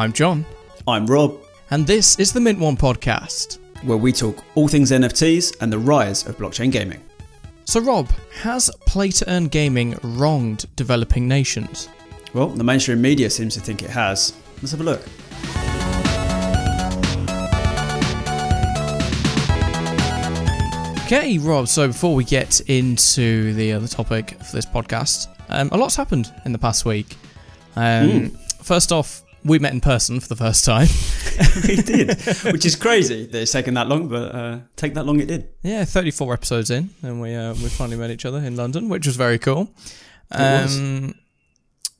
I'm John, I'm Rob, and this is the Mint One podcast. where we talk all things NFTs and the rise of blockchain gaming. So, Rob, has play to earn gaming wronged developing nations? Well, the mainstream media seems to think it has. Let's have a look. Okay, Rob, so before we get into the other topic for this podcast, um, a lot's happened in the past week. Um, First off, we met in person for the first time. we did, which is crazy that it's taken that long, but uh, take that long it did. Yeah, 34 episodes in, and we uh, we finally met each other in London, which was very cool. It was. Um,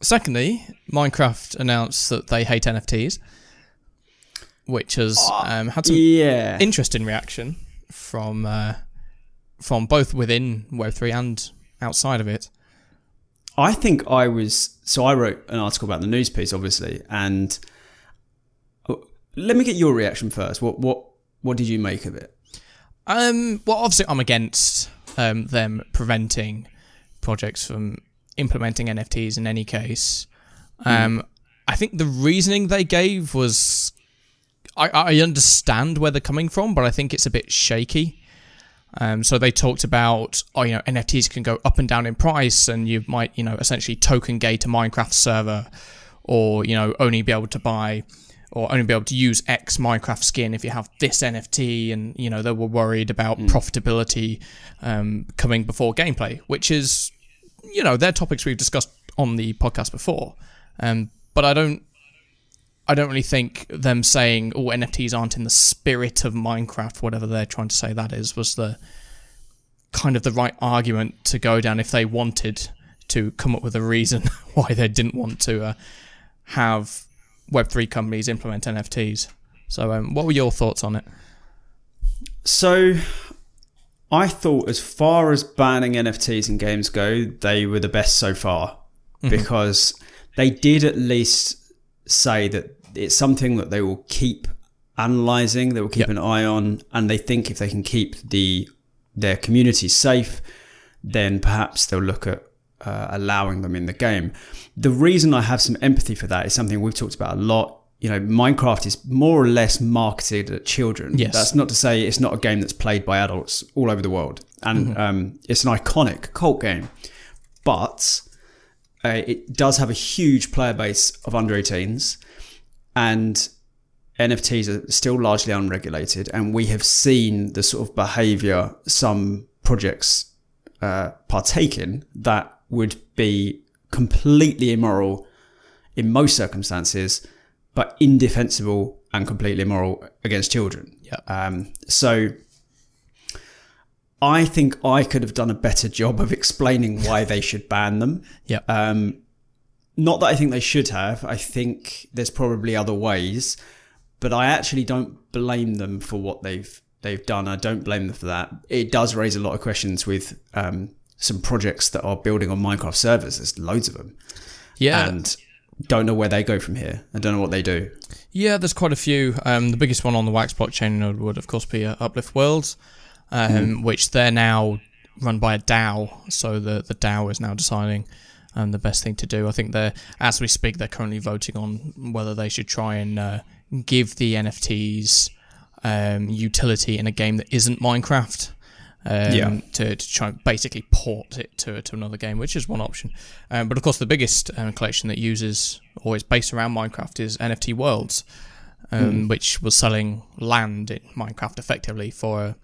secondly, Minecraft announced that they hate NFTs, which has um, had some Yeah. interesting reaction from uh, from both within Web3 and outside of it. I think I was so I wrote an article about the news piece, obviously, and oh, let me get your reaction first. What what what did you make of it? Um, well, obviously, I'm against um, them preventing projects from implementing NFTs in any case. Um, I think the reasoning they gave was I, I understand where they're coming from, but I think it's a bit shaky. Um, so they talked about, oh, you know, NFTs can go up and down in price, and you might, you know, essentially token gate a Minecraft server, or you know, only be able to buy, or only be able to use X Minecraft skin if you have this NFT, and you know, they were worried about profitability um, coming before gameplay, which is, you know, they're topics we've discussed on the podcast before. Um, but I don't I don't really think them saying, "Oh, NFTs aren't in the spirit of Minecraft," whatever they're trying to say that is, was the kind of the right argument to go down if they wanted to come up with a reason why they didn't want to uh, have Web three companies implement NFTs. So, um, what were your thoughts on it? So, I thought as far as banning NFTs in games go, they were the best so far because they did at least say that it's something that they will keep analyzing, they will keep Yep. an eye on, and they think if they can keep the their community safe, then perhaps they'll look at uh, allowing them in the game. The reason I have some empathy for that is something we've talked about a lot. You know, Minecraft is more or less marketed at children. Yes. That's not to say it's not a game that's played by adults all over the world, and um, it's an iconic cult game. But uh, it does have a huge player base of under 18s, and NFTs are still largely unregulated, and we have seen the sort of behaviour some projects uh, partake in that would be completely immoral in most circumstances, but indefensible and completely immoral against children. Yeah. Um, so I think I could have done a better job of explaining why they should ban them. Yeah. Um, not that I think they should have. I think there's probably other ways, but I actually don't blame them for what they've they've done. I don't blame them for that. It does raise a lot of questions with um, some projects that are building on Minecraft servers. There's loads of them, yeah. and don't know where they go from here. I don't know what they do. Yeah, there's quite a few. Um, the biggest one on the Wax blockchain node would, of course, be uh, Uplift Worlds, um, which they're now run by a DAO. So the the DAO is now deciding um, the best thing to do. I think they're as we speak, they're currently voting on whether they should try and uh, give the NFTs um, utility in a game that isn't Minecraft. Um, Yeah. to, to try and basically port it to, to another game, which is one option. Um, but of course, the biggest um, collection that uses or is based around Minecraft is NFT Worlds, um, which was selling land in Minecraft effectively for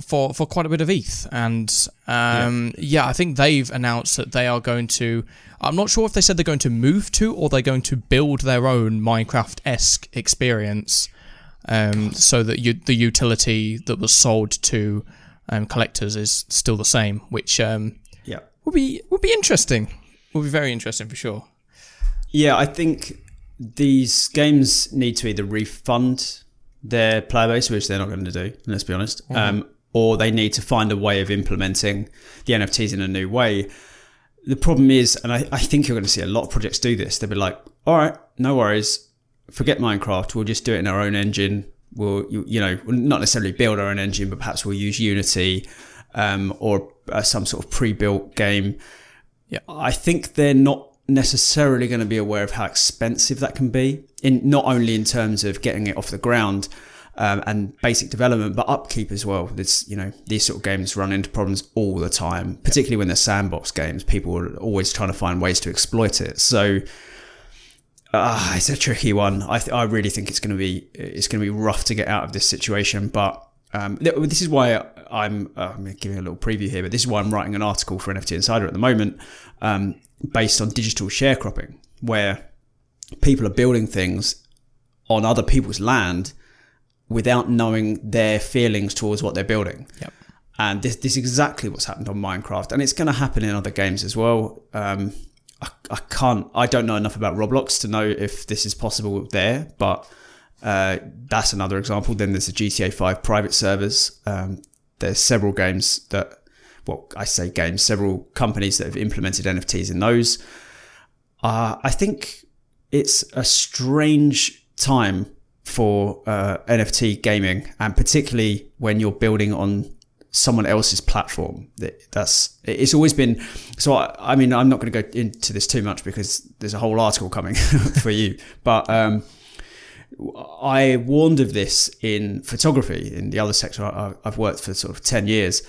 for for quite a bit of ETH. And um, yeah. I think they've announced that they are going to. I'm not sure if they said they're going to move to or they're going to build their own Minecraft esque experience, um, so that you, the utility that was sold to um, collectors is still the same, which um, Yeah. would be would be interesting. Would be very interesting for sure. Yeah, I think these games need to either refund their player base, which they're not going to do, let's be honest, um, or they need to find a way of implementing the NFTs in a new way. The problem is, and I, I think you're going to see a lot of projects do this, they'll be like, all right, no worries, forget Minecraft, we'll just do it in our own engine. We'll, you, you know, not necessarily build our own engine, but perhaps we'll use Unity um, or uh, some sort of pre built game. Yeah. I think they're not necessarily going to be aware of how expensive that can be. In not only in terms of getting it off the ground. Um, and basic development, but upkeep as well. It's you know these sort of games run into problems all the time, particularly when they're sandbox games. People are always trying to find ways to exploit it. So uh, it's a tricky one. I, th- I really think it's going to be it's going to be rough to get out of this situation. But um, this is why I'm, uh, I'm giving a little preview here. But this is why I'm writing an article for NFT Insider at the moment, um, based on digital sharecropping, where people are building things on other people's land without knowing their feelings towards what they're building. Yep. And this, this is exactly what's happened on Minecraft, and it's going to happen in other games as well. Um, I, I can't, I don't know enough about Roblox to know if this is possible there, but uh, that's another example. Then there's the GTA 5 private servers. Um, there's several games that, well, I say games, several companies that have implemented NFTs in those. Uh, I think it's a strange time for uh, NFT gaming, and particularly when you're building on someone else's platform. That's it's always been. So I, I mean, I'm not going to go into this too much because there's a whole article coming for you, but. Um, I warned of this in photography, in the other sector I've worked for sort of 10 years,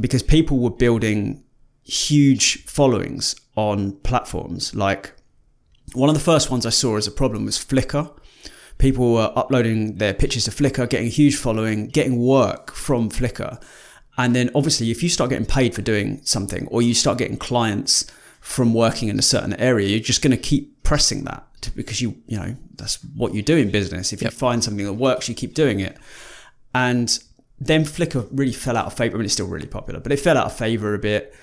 because people were building huge followings on platforms. Like one of the first ones I saw as a problem was Flickr people were uploading their pictures to Flickr, getting a huge following, getting work from Flickr. And then obviously, if you start getting paid for doing something or you start getting clients from working in a certain area, you're just going to keep pressing that to, because you, you know, that's what you do in business. If yep. you find something that works, you keep doing it. And then Flickr really fell out of favor. I mean, it's still really popular, but it fell out of favor a bit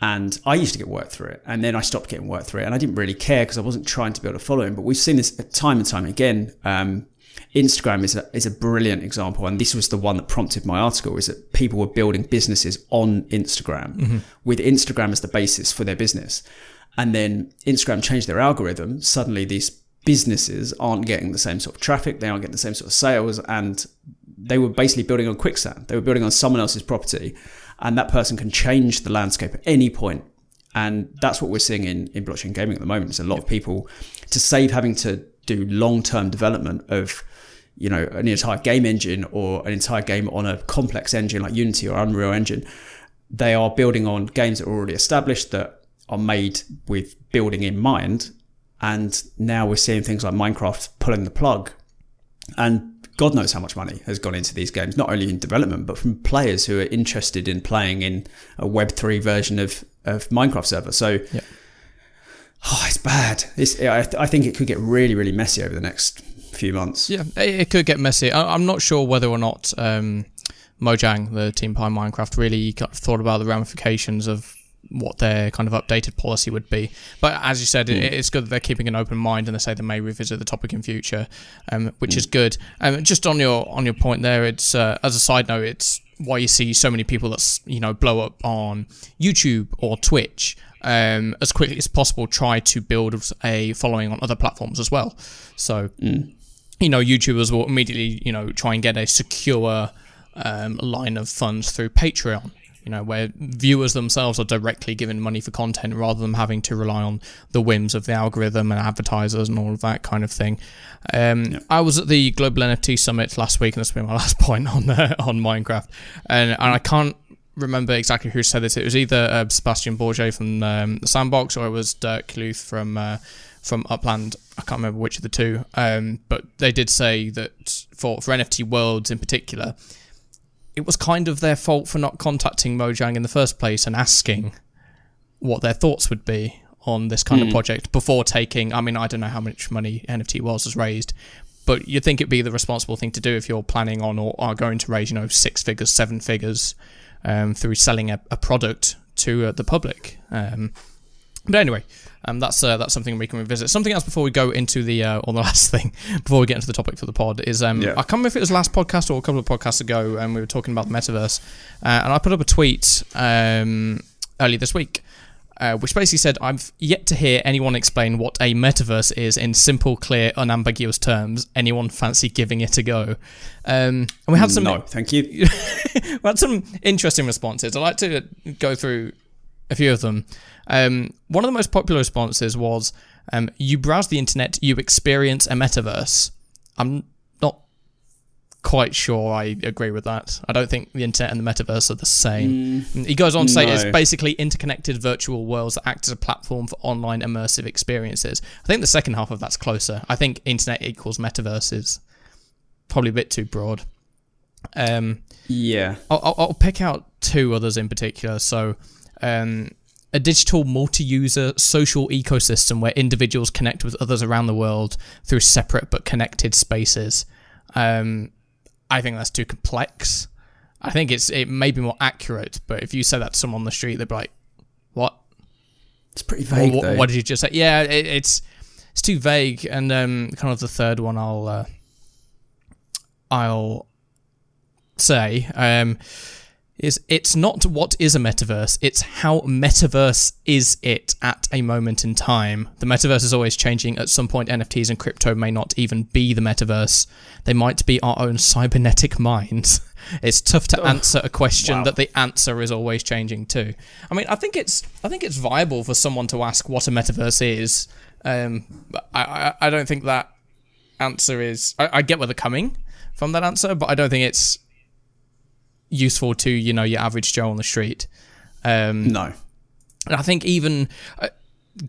and I used to get work through it, and then I stopped getting work through it, and I didn't really care because I wasn't trying to build a following. But we've seen this time and time again. Um, Instagram is a, is a brilliant example, and this was the one that prompted my article: is that people were building businesses on Instagram mm-hmm. with Instagram as the basis for their business, and then Instagram changed their algorithm. Suddenly, these businesses aren't getting the same sort of traffic, they aren't getting the same sort of sales, and they were basically building on quicksand. They were building on someone else's property and that person can change the landscape at any point. And that's what we're seeing in, in blockchain gaming at the moment. It's a lot of people to save having to do long term development of you know an entire game engine or an entire game on a complex engine like Unity or Unreal Engine. They are building on games that are already established that are made with building in mind. And now we're seeing things like Minecraft pulling the plug. And God knows how much money has gone into these games, not only in development, but from players who are interested in playing in a Web3 version of, of Minecraft server. So, yeah. oh, it's bad. It's, I, I think it could get really, really messy over the next few months. Yeah, it could get messy. I'm not sure whether or not um, Mojang, the team behind Minecraft, really thought about the ramifications of what their kind of updated policy would be. But as you said, mm. it, it's good that they're keeping an open mind and they say they may revisit the topic in future, um, which mm. is good. Um, just on your on your point there, it's uh, as a side note, it's why you see so many people that's you know blow up on YouTube or Twitch. Um, as quickly as possible, try to build a following on other platforms as well. So, mm. you know, YouTubers will immediately, you know, try and get a secure um, line of funds through Patreon you know, where viewers themselves are directly given money for content rather than having to rely on the whims of the algorithm and advertisers and all of that kind of thing. Um, yep. I was at the Global NFT Summit last week, and that's been my last point on uh, on Minecraft, and, and I can't remember exactly who said this. It was either uh, Sebastian Borget from um, the Sandbox or it was Dirk Lueth from uh, from Upland. I can't remember which of the two, um, but they did say that for for NFT Worlds in particular it was kind of their fault for not contacting Mojang in the first place and asking what their thoughts would be on this kind mm. of hmm. project before taking. I mean, I don't know how much money NFT Worlds has raised, but you'd think it'd be the responsible thing to do if you're planning on or are going to raise, you know, six figures, seven figures um, through selling a, a product to uh, the public. Um, but anyway, um, that's uh, that's something we can revisit. Something else before we go into the uh, or the last thing before we get into the topic for the pod is um, yeah. I can't remember if it was last podcast or a couple of podcasts ago, and we were talking about the metaverse, uh, and I put up a tweet um, earlier this week. Uh, which basically said, I've yet to hear anyone explain what a metaverse is in simple, clear, unambiguous terms. Anyone fancy giving it a go? Um, and we had some. No, thank you. we had some interesting responses. I'd like to go through a few of them. Um, one of the most popular responses was, um, "You browse the internet, you experience a metaverse." I'm not quite sure I agree with that. I don't think the internet and the metaverse are the same. he goes on to say it's basically interconnected virtual worlds that act as a platform for online immersive experiences. I think the second half of that's closer. I think internet equals metaverse is probably a bit too broad. Um, Yeah. I'll, I'll, I'll pick out two others in particular. So, um, a digital multi-user social ecosystem where individuals connect with others around the world through separate but connected spaces. Um, I think that's too complex. I think it's it may be more accurate, but if you say that to someone on the street, they'd be like, "What? It's pretty vague, what, what did you just say?" Yeah, it, it's it's too vague. And um, kind of the third one, I'll uh, I'll say um, is it's not what is a metaverse; it's how metaverse is it at a moment in time. The metaverse is always changing. At some point, NFTs and crypto may not even be the metaverse; they might be our own cybernetic minds. It's tough to answer a question wow. that the answer is always changing too. I mean, I think it's I think it's viable for someone to ask what a metaverse is. Um, I, I I don't think that answer is. I, I get where they're coming from that answer, but I don't think it's useful to you know your average Joe on the street. Um, no. and I think even uh,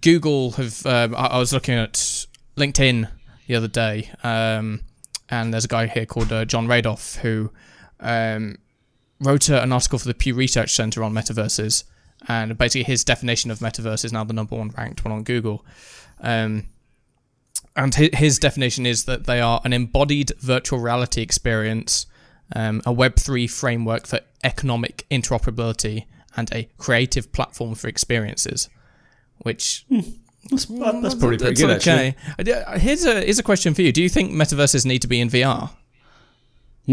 Google have. Um, I, I was looking at LinkedIn the other day, um, and there's a guy here called uh, Jon Radoff who um, wrote a, an article for the Pew Research Center on metaverses, and basically his definition of metaverse is now the number one ranked one on Google. Um, and hi- his definition is that they are an embodied virtual reality experience, um, a Web3 framework for economic interoperability, and a creative platform for experiences. Which That's, that's probably pretty that's good, okay. Uh, Here's a here's a question for you: Do you think metaverses need to be in VR? actually.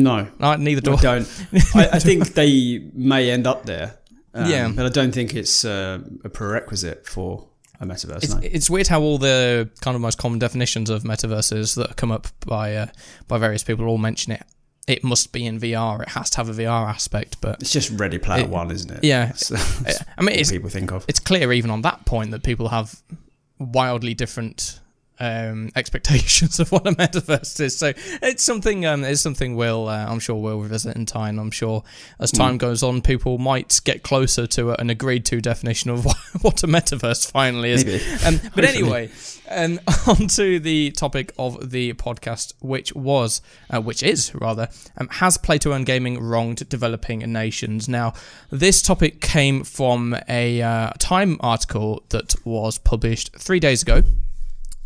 No. Uh, neither do I I. don't. I, I think they may end up there. Um, Yeah. But I don't think it's uh, a prerequisite for a metaverse. It's, no. it's weird how all the kind of most common definitions of metaverses that come up by uh, by various people all mention it. It must be in VR. It has to have a VR aspect. But It's just Ready Player It- One, isn't it? yeah, That's, that's I mean, people think of. it's clear even on that point that people have wildly different um, expectations of what a metaverse is. So it's something. Um, it's something we'll. Uh, I'm sure we'll revisit in time. I'm sure as time goes on, people might get closer to an agreed to definition of what, what a metaverse finally is. Um, but anyway, um, on to the topic of the podcast, which was, uh, which is rather, um, has play to earn gaming wronged developing nations? Now, this topic came from a uh, Time article that was published three days ago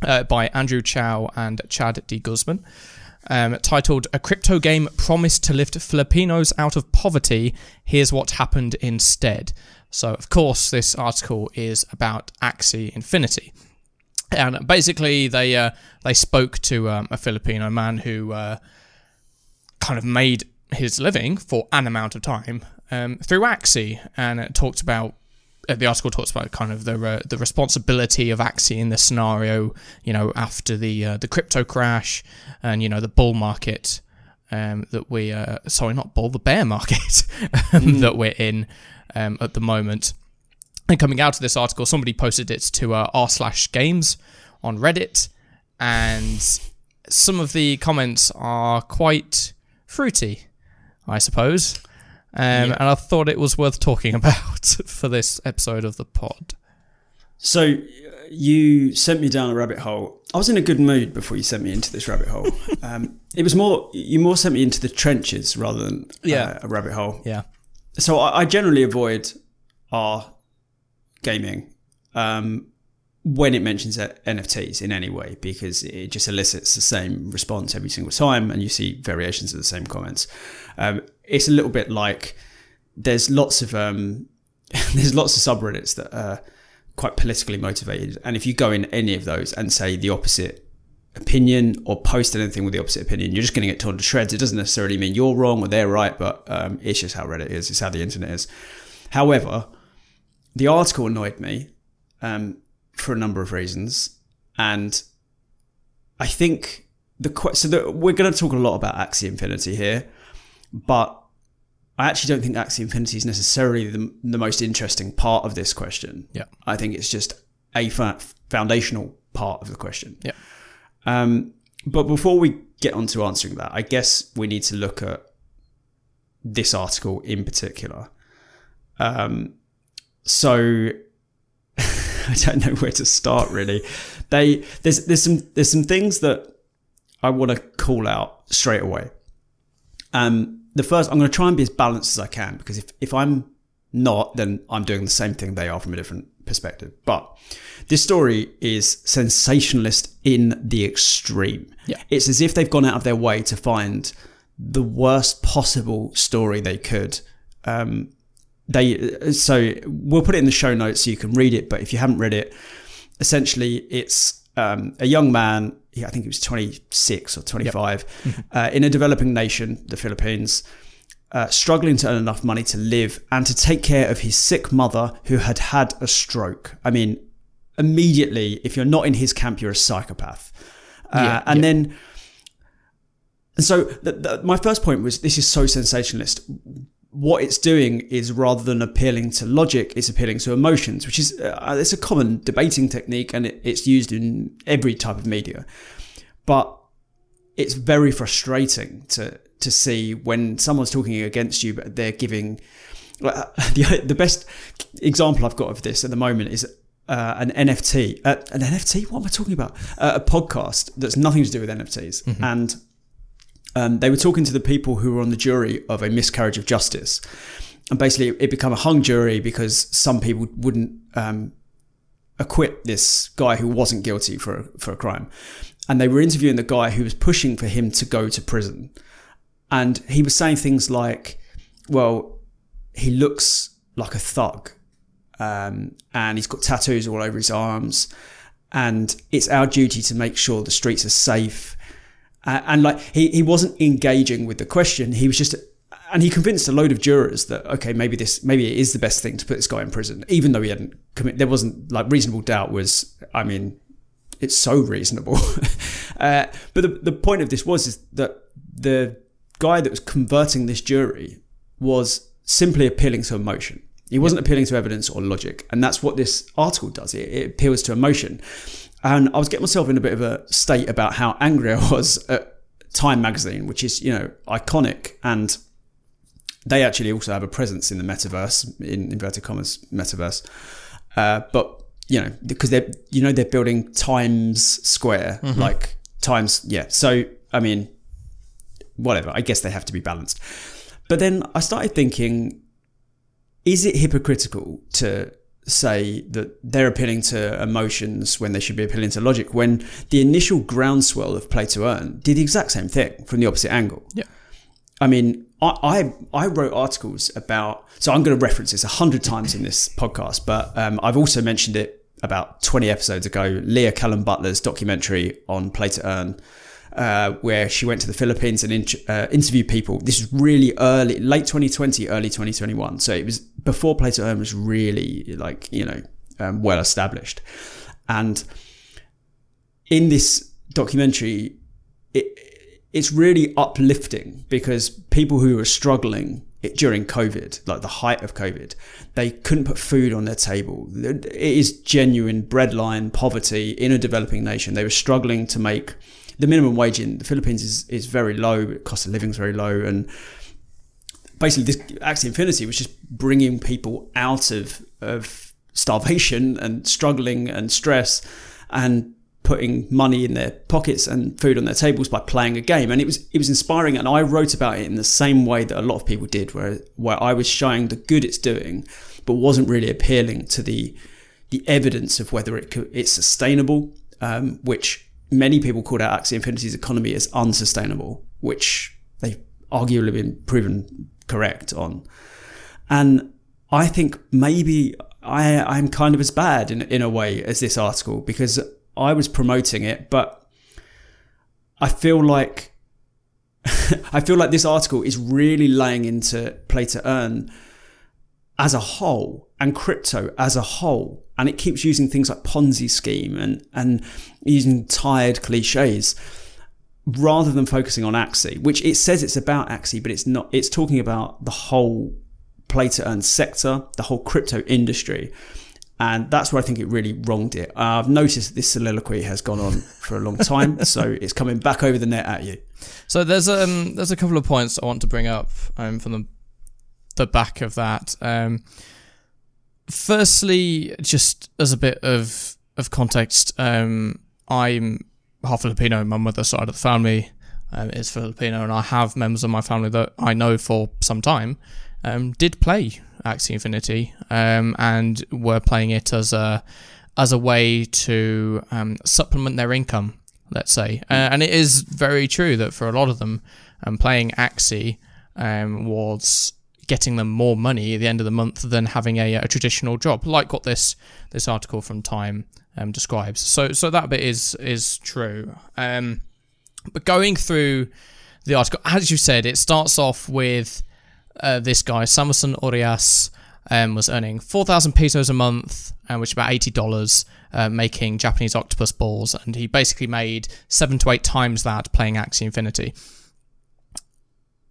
uh, by Andrew Chow and Chad de Guzman. Um, titled A Crypto Game Promised to Lift Filipinos Out of Poverty. Here's what happened instead. So, of course, this article is about Axie Infinity. And basically, they uh, they spoke to um, a Filipino man who uh, kind of made his living for an amount of time um, through Axie, and talked about the article talks about kind of the uh, the responsibility of Axie in this scenario. You know, after the uh, the crypto crash and you know the bull market um, that we uh, sorry not bull the bear market um, that we're in um, at the moment. And coming out of this article, somebody posted it to uh, r slash games on Reddit, and some of the comments are quite fruity, I suppose. Um, Yeah. And I thought it was worth talking about for this episode of the pod. So uh, you sent me down a rabbit hole. I was in a good mood before you sent me into this rabbit hole. um, it was more you more sent me into the trenches rather than Yeah. uh, a rabbit hole. Yeah. So I, I generally avoid our gaming um, when it mentions uh, NFTs in any way because it just elicits the same response every single time, and you see variations of the same comments. Um, it's a little bit like there's lots of um, there's lots of subreddits that are quite politically motivated, and if you go in any of those and say the opposite opinion or post anything with the opposite opinion, you're just going to get torn to shreds. It doesn't necessarily mean you're wrong or they're right, but um, it's just how Reddit is. It's how the internet is. However, the article annoyed me um, for a number of reasons, and I think the so the, we're going to talk a lot about Axie Infinity here, but I actually don't think Axie Infinity is necessarily the, the most interesting part of this question. Yeah. I think it's just a foundational part of the question. Yeah. Um, but before we get on to answering that, I guess we need to look at this article in particular. Um, so I don't know where to start really. They there's there's some there's some things that I want to call out straight away. Um, the first I'm going to try and be as balanced as I can because if if I'm not, then I'm doing the same thing they are from a different perspective. But this story is sensationalist in the extreme. Yeah. It's as if they've gone out of their way to find the worst possible story they could. Um, they so we'll put it in the show notes so you can read it. But if you haven't read it, essentially it's um, a young man. I think he was 26 or 25 uh, in a developing nation, the Philippines. Uh, struggling to earn enough money to live and to take care of his sick mother who had had a stroke. I mean, immediately, if you're not in his camp, you're a psychopath. Uh, Yeah, and yeah. then, and so the, the, my first point was this is so sensationalist. What it's doing is rather than appealing to logic, it's appealing to emotions, which is uh, it's a common debating technique and it, it's used in every type of media. But it's very frustrating to to see when someone's talking against you, but they're giving. uh, The, the best example I've got of this at the moment is uh, an NFT. Uh, an NFT? What am I talking about? Uh, a podcast that's nothing to do with NFTs. And um, they were talking to the people who were on the jury of a miscarriage of justice. And basically, it became a hung jury because some people wouldn't um, acquit this guy who wasn't guilty for for a crime, and they were interviewing the guy who was pushing for him to go to prison, and he was saying things like, "Well, he looks like a thug, um, and he's got tattoos all over his arms, and it's our duty to make sure the streets are safe." And like he, he wasn't engaging with the question. He was just and he convinced a load of jurors that okay maybe this maybe it is the best thing to put this guy in prison even though he hadn't commit there wasn't like reasonable doubt was i mean it's so reasonable. Uh, but the, the point of this was is that the guy that was converting this jury was simply appealing to emotion. He wasn't appealing to evidence or logic. And that's what this article does. It, it appeals to emotion and I was getting myself in a bit of a state about how angry I was at Time magazine, which is, you know, iconic. And they actually also have a presence in the metaverse, in inverted commas, metaverse. Uh, but, you know, because they're, you know, they're building Times Square, like Times, yeah. So, I mean, whatever. I guess they have to be balanced. But then I started thinking, is it hypocritical to say that they're appealing to emotions when they should be appealing to logic when the initial groundswell of play to earn did the exact same thing from the opposite angle Yeah. i mean i i, I wrote articles about so i'm going to reference this a hundred times in this podcast but um, i've also mentioned it about 20 episodes ago Leah Callon-Butler's documentary on play to earn uh, where she went to the Philippines and in, uh, interviewed people. This is really early, late 2020, early 2021. So it was before Play to Earn was really like, you know, um, well established. And in this documentary, it, it's really uplifting because people who were struggling during COVID, like the height of COVID, they couldn't put food on their table. It is genuine breadline poverty in a developing nation. They were struggling to make the minimum wage in the Philippines is, is very low. Cost of living is very low, and basically this Axie Infinity was just bringing people out of of starvation and struggling and stress, and putting money in their pockets and food on their tables by playing a game. And it was it was inspiring. And I wrote about it in the same way that a lot of people did, where where I was showing the good it's doing, but wasn't really appealing to the the evidence of whether it could, it's sustainable, um, which many people called out Axie Infinity's economy as unsustainable, which they've arguably been proven correct on. And I think maybe I, I'm kind of as bad in, in a way as this article because I was promoting it, but I feel like I feel like this article is really laying into play to earn as a whole and crypto as a whole. And it keeps using things like Ponzi scheme and, and using tired cliches. rather than focusing on Axie, which it says it's about Axie, but it's not. It's talking about the whole play to earn sector, the whole crypto industry. And that's where I think it really wronged it. I've noticed this soliloquy has gone on for a long time, so it's coming back over the net at you. So there's um there's a couple of points I want to bring up um from the the back of that. Um, firstly, just as a bit of of context, um, I'm half Filipino. My mother's side of the family um, is Filipino, and I have members of my family that I know for some time um, did play Axie Infinity um, and were playing it as a as a way to um, supplement their income. Let's say, uh, and it is very true that for a lot of them, um, playing Axie um, was getting them more money at the end of the month than having a, a traditional job, like what this this article from Time um, describes. So so that bit is is true. Um, but going through the article, as you said, it starts off with uh, this guy, Samuson Orias, um, was earning 4,000 pesos a month, uh, which is about $80, uh, making Japanese octopus balls. And he basically made seven to eight times that playing Axie Infinity.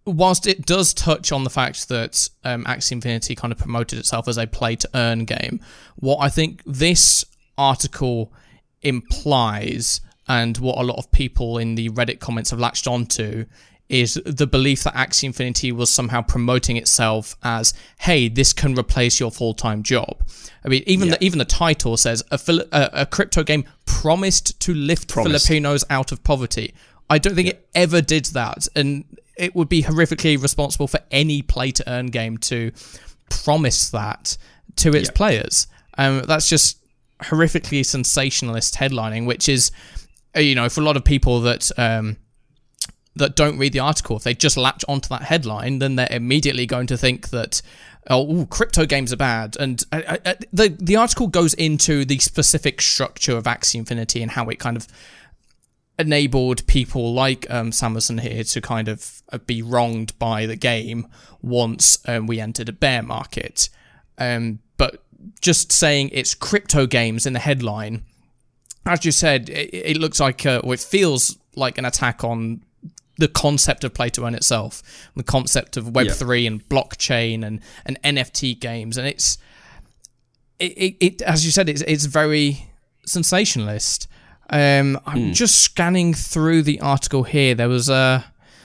Whilst it does touch on the fact that um, Axie Infinity kind of promoted itself as a play to earn game, what I think this article implies and what a lot of people in the Reddit comments have latched onto is the belief that Axie Infinity was somehow promoting itself as, "Hey, this can replace your full-time job." I mean, even yeah. the, even the title says a, a, a, crypto game promised to lift promised. Filipinos out of poverty. I don't think yeah. it ever did that, and it would be horrifically responsible for any play-to-earn game to promise that to its yeah. players. Um, that's just horrifically sensationalist headlining, which is, uh, you know, for a lot of people that. Um, that don't read the article, if they just latch onto that headline, then they're immediately going to think that oh, ooh, crypto games are bad. And uh, uh, the the article goes into the specific structure of Axie Infinity and how it kind of enabled people like um, Samuson here to kind of uh, be wronged by the game once um, we entered a bear market. Um, but just saying it's crypto games in the headline, as you said, it, it looks like, uh, or it feels like an attack on the concept of play to earn itself, the concept of Web three and blockchain and and NFT games, and it's it, it, it as you said, it's it's very sensationalist. Um, I'm mm. just scanning through the article here. There was a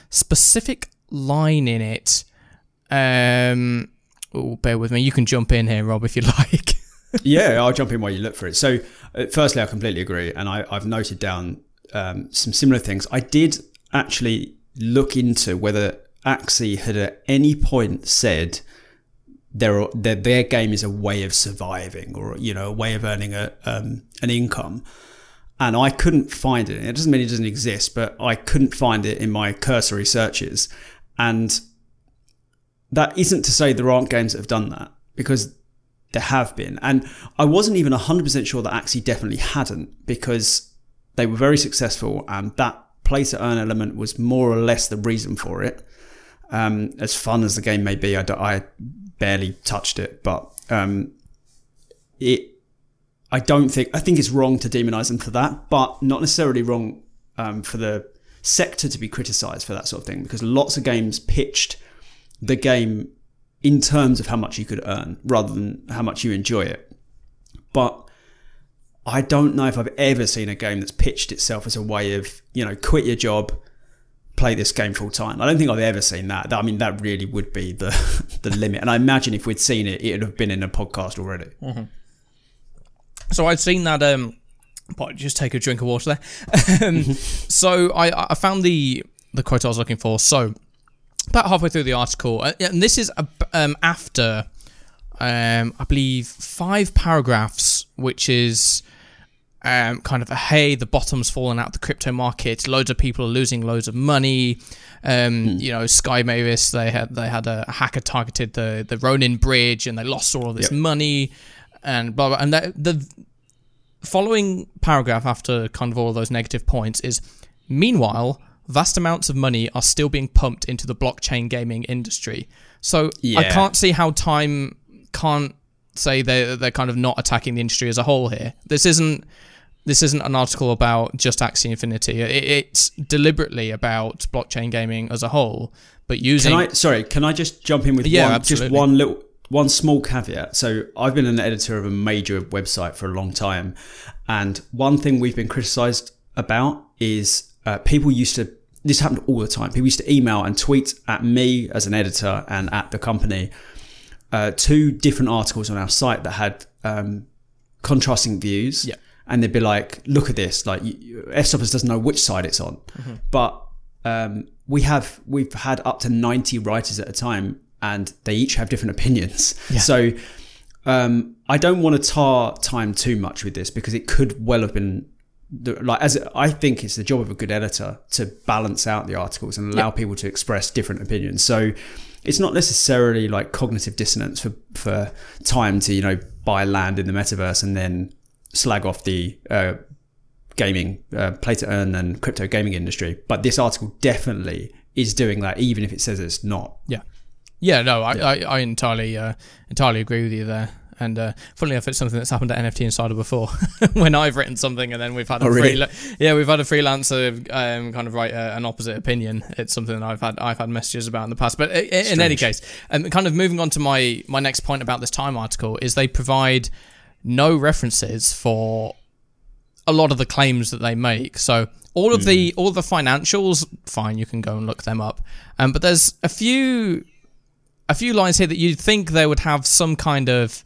specific line in it. Um, oh, bear with me. You can jump in here, Rob, if you like. yeah, I'll jump in while you look for it. So, uh, firstly, I completely agree, and I, have noted down um, some similar things. I did actually look into whether Axie had at any point said their their, their game is a way of surviving or you know a way of earning a um, an income and I couldn't find it. It doesn't mean it doesn't exist, but I couldn't find it in my cursory searches. And that isn't to say there aren't games that have done that, because there have been. And I wasn't even 100% sure that Axie definitely hadn't, because they were very successful and that play to earn element was more or less the reason for it. Um, as fun as the game may be, I, I barely touched it, but um, it. I don't think I think it's wrong to demonize them for that, but not necessarily wrong um, for the sector to be criticized for that sort of thing because lots of games pitched the game in terms of how much you could earn rather than how much you enjoy it. But I don't know if I've ever seen a game that's pitched itself as a way of, you know, quit your job, play this game full time. I don't think I've ever seen that. I mean, that really would be the the limit. And I imagine if we'd seen it, it would have been in a podcast already. Mm-hmm. So I'd seen that. Um, but just take a drink of water there. um, so I I found the the quote I was looking for. So about halfway through the article, uh, and this is um, after um, I believe five paragraphs, which is um, kind of a hey, the bottom's fallen out of the crypto market. Loads of people are losing loads of money. Um, mm. You know, Sky Mavis they had they had a hacker targeted the the Ronin bridge and they lost all of this yep. money and blah blah. And the, the following paragraph after kind of all of those negative points is meanwhile vast amounts of money are still being pumped into the blockchain gaming industry. So yeah. I can't see how time can't say they they're kind of not attacking the industry as a whole here. This isn't this isn't an article about just Axie Infinity. It, it's deliberately about blockchain gaming as a whole, but using. Can I? Sorry, can I just jump in with Yeah, one, absolutely. just one little, one small caveat? So I've been an editor of a major website for a long time, and one thing we've been criticised about is uh, people used to. This happened all the time. People used to email and tweet at me as an editor and at the company uh, two different articles on our site that had um, contrasting views. Yeah. And they'd be like, look at this. Like, Fstoppers doesn't know which side it's on. But um, we have, we've had up to 90 writers at a time and they each have different opinions. So um, I don't want to tar time too much with this because it could well have been the, like as I think it's the job of a good editor to balance out the articles and allow people to express different opinions. So it's not necessarily like cognitive dissonance for for time to you know buy land in the metaverse and then slag off the uh, gaming uh, play to earn and crypto gaming industry. But this article definitely is doing that, even if it says it's not. Yeah, yeah. No, I, I, I entirely, uh, entirely agree with you there. And uh, funnily enough, it's something that's happened at NFT Insider before, when I've written something and then we've had a Oh, really? yeah, we've had a freelancer um, kind of write uh, an opposite opinion. It's something that I've had I've had messages about in the past. But in any case, um, kind of moving on to my my next point about this Time article is they provide no references for a lot of the claims that they make. So all of the all of the financials, fine, you can go and look them up. Um, but there's a few a few lines here that you'd think they would have some kind of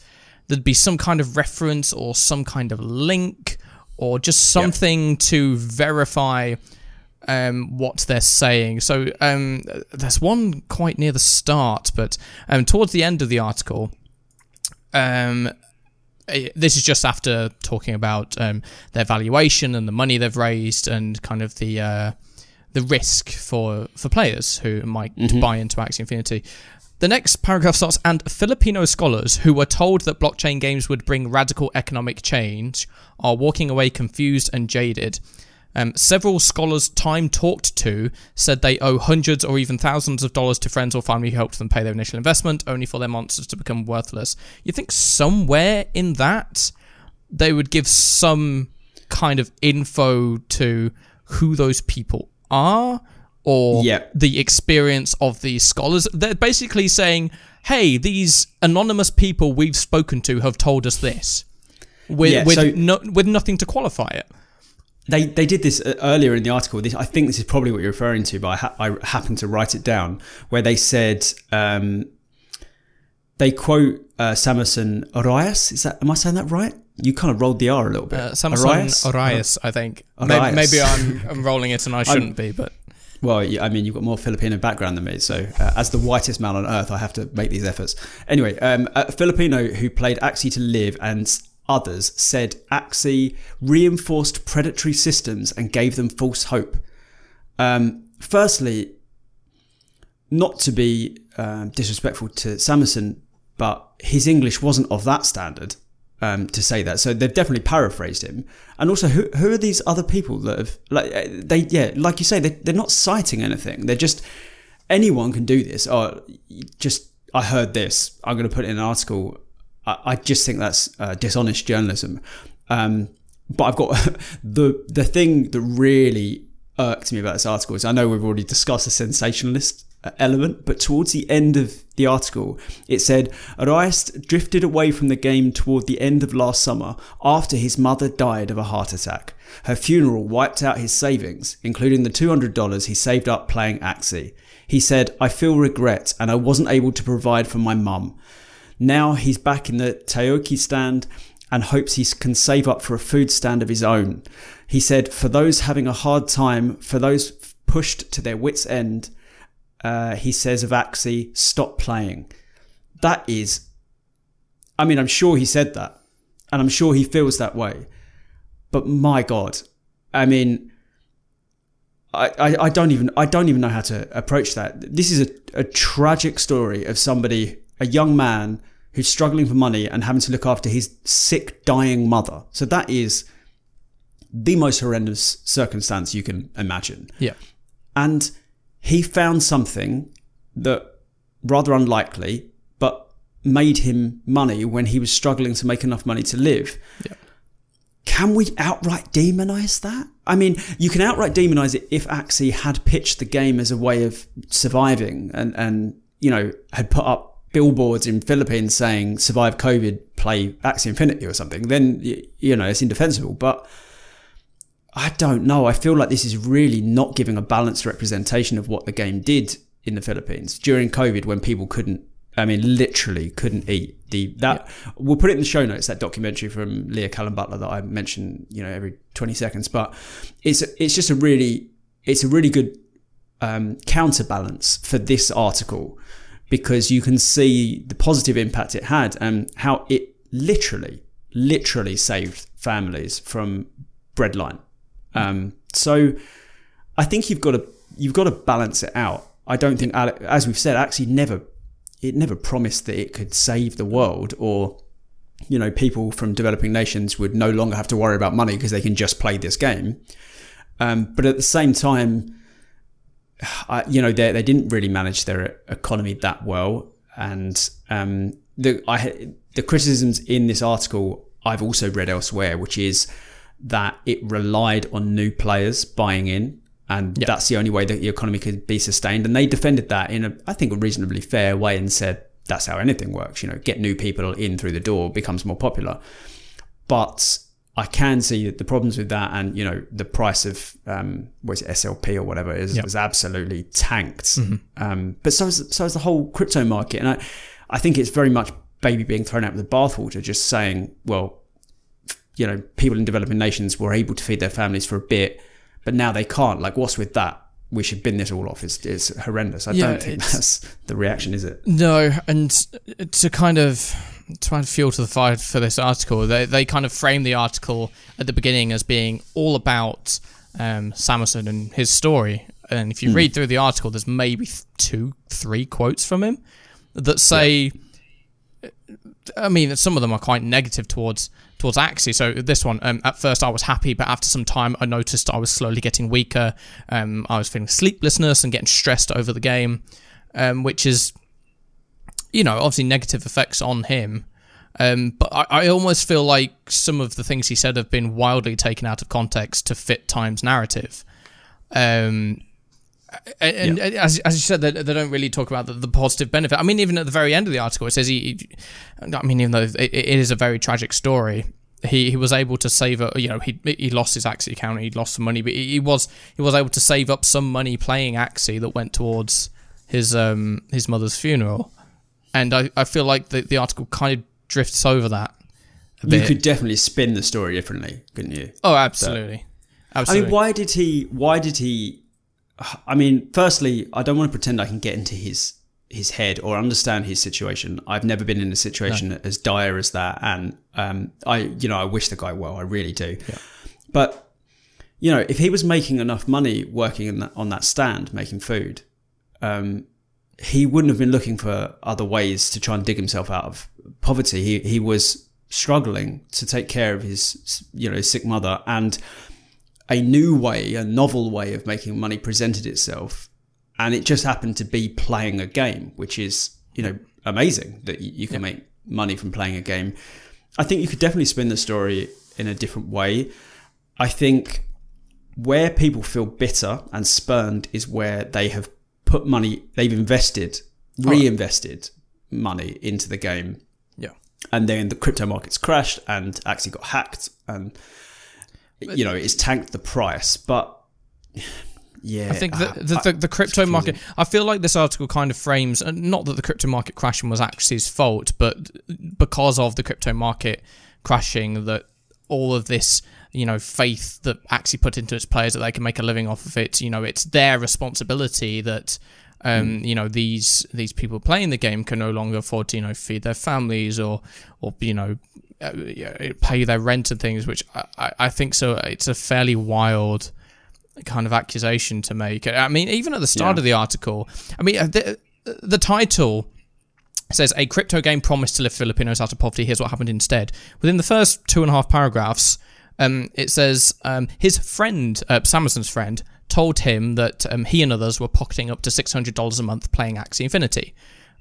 there'd be some kind of reference or some kind of link or just something to verify um, what they're saying. So um, there's one quite near the start, but um, towards the end of the article, um, eh, this is just after talking about um, their valuation and the money they've raised and kind of the uh, the risk for for players who might buy into Axie Infinity. The next paragraph starts, and Filipino scholars who were told that blockchain games would bring radical economic change are walking away confused and jaded. Um, several scholars Time talked to said they owe hundreds or even thousands of dollars to friends or family who helped them pay their initial investment, only for their monsters to become worthless. You think somewhere in that they would give some kind of info to who those people are or Yeah. the experience of these scholars. They're basically saying, hey, these anonymous people we've spoken to have told us this. With, Yeah, with, so- no, with nothing to qualify it. They, they did this uh, earlier in the article. This, I think this is probably what you're referring to, but I, ha- I happened to write it down where they said um, they quote uh, Samuelson Arias. Is that am I saying that right? You kind of rolled the R a little bit. Uh, Samson Arias? Arias, I think. Maybe, Arias. maybe I'm, I'm rolling it and I shouldn't be, but Well, I mean, you've got more Filipino background than me, so uh, as the whitest man on earth, I have to make these efforts. Anyway, um, a Filipino who played Axie to Live and others said Axie reinforced predatory systems and gave them false hope. Um, firstly, not to be um, disrespectful to Samuelson, but his English wasn't of that standard um, to say that. So they've definitely paraphrased him. And also, who, who are these other people that have like uh, they yeah like you say they they're not citing anything. They're just anyone can do this. Or just I heard this. I'm going to put in an article. I, I just think that's uh, dishonest journalism. Um, but I've got the the thing that really irked me about this article is I know we've already discussed the sensationalist Uh, element, but towards the end of the article, it said Arias drifted away from the game toward the end of last summer after his mother died of a heart attack. Her funeral wiped out his savings, including the $200 he saved up playing Axie. He said, I feel regret and I wasn't able to provide for my mum. Now he's back in the takoyaki stand and hopes he can save up for a food stand of his own. He said, For those having a hard time, for those pushed to their wits' end, uh, he says of Axie, stop playing. That is, I mean, I'm sure he said that, and I'm sure he feels that way. But my God, I mean, I, I, I don't even I don't even know how to approach that. This is a, a tragic story of somebody, a young man who's struggling for money and having to look after his sick, dying mother. So that is the most horrendous circumstance you can imagine. yeah. And he found something that rather unlikely, but made him money when he was struggling to make enough money to live. Yeah. can we outright demonize that? I mean, you can outright demonize it if Axie had pitched the game as a way of surviving and, and you know, had put up billboards in Philippines saying survive COVID, play Axie Infinity or something, then, you know, it's indefensible. But I don't know. I feel like this is really not giving a balanced representation of what the game did in the Philippines during COVID when people couldn't I mean, literally couldn't eat the that. Yeah. We'll put it in the show notes that documentary from Leah Callon-Butler that I mention, you know, every twenty seconds. But it's it's just a really it's a really good um, counterbalance for this article because you can see the positive impact it had and how it literally literally saved families from breadline. Um, so I think you've got to you've got to balance it out. I don't think, as we've said, actually never it never promised that it could save the world or you know people from developing nations would no longer have to worry about money because they can just play this game um, but at the same time I, you know they, they didn't really manage their economy that well and um, the I, the criticisms in this article I've also read elsewhere which is that it relied on new players buying in and yep. that's the only way that the economy could be sustained. And they defended that in a, I think, a reasonably fair way and said that's how anything works. You know, get new people in through the door becomes more popular. But I can see that the problems with that, and you know, the price of um, what is it, SLP or whatever is, yep. is absolutely tanked. Mm-hmm. Um, but so is so is the whole crypto market, and I, I think it's very much baby being thrown out with the bathwater. Just saying, well, you know, people in developing nations were able to feed their families for a bit but now they can't. Like, what's with that? We should bin this all off. It's, it's horrendous. I yeah, don't think that's the reaction, is it? No, and to kind of try and fuel to the fire for this article, they they kind of frame the article at the beginning as being all about um, and his story. And if you mm. read through the article, there's maybe two, three quotes from him that say. Yeah. I mean, some of them are quite negative towards towards Axie. So this one, um, at first I was happy, but after some time I noticed I was slowly getting weaker. Um, I was feeling sleeplessness and getting stressed over the game, um, which is, you know, obviously negative effects on him. Um, but I, I, almost feel like some of the things he said have been wildly taken out of context to fit Time's narrative. Um, and, yeah. as, as you said, they, they don't really talk about the, the, positive benefit. I mean, even at the very end of the article, it says he. I mean, even though it, it is a very tragic story, he, he was able to save. A, you know, he he lost his Axie account, he lost some money, but he, he was he was able to save up some money playing Axie that went towards his um his mother's funeral, and I, I feel like the the article kind of drifts over that. You could definitely spin the story differently, couldn't you? Oh, absolutely. So, absolutely. I mean, why did he? Why did he? I mean, firstly, I don't want to pretend I can get into his his head or understand his situation. I've never been in a situation no. as dire as that, and um, I, you know, I wish the guy well. I really do. Yeah. But you know, if he was making enough money working that, on that stand making food, um, he wouldn't have been looking for other ways to try and dig himself out of poverty. He he was struggling to take care of his you know his sick mother and a new way, a novel way of making money presented itself, and it just happened to be playing a game, which is you know amazing that you, can make money from playing a game. I think you could definitely spin the story in a different way. I think where people feel bitter and spurned is where they have put money, they've invested, oh. reinvested money into the game. Yeah. And then the crypto markets crashed and actually got hacked and you know, it's tanked the price, but yeah, I think the, the, the, the crypto market. I feel like this article kind of frames not that the crypto market crashing was Axie's fault, but because of the crypto market crashing, that all of this, you know, faith that Axie put into its players that they can make a living off of it. You know, it's their responsibility that. Um, mm. you know these these people playing the game can no longer afford to you know feed their families or or you know uh, pay their rent and things, which I, I think so. It's a fairly wild kind of accusation to make. I mean, even at the start yeah. of the article, I mean, uh, the, the title says a crypto game promised to lift Filipinos out of poverty. Here's what happened instead. Within the first two and a half paragraphs, um, it says um, his friend, uh, Samerson's friend, told him that um, he and others were pocketing up to $600 a month playing Axie Infinity.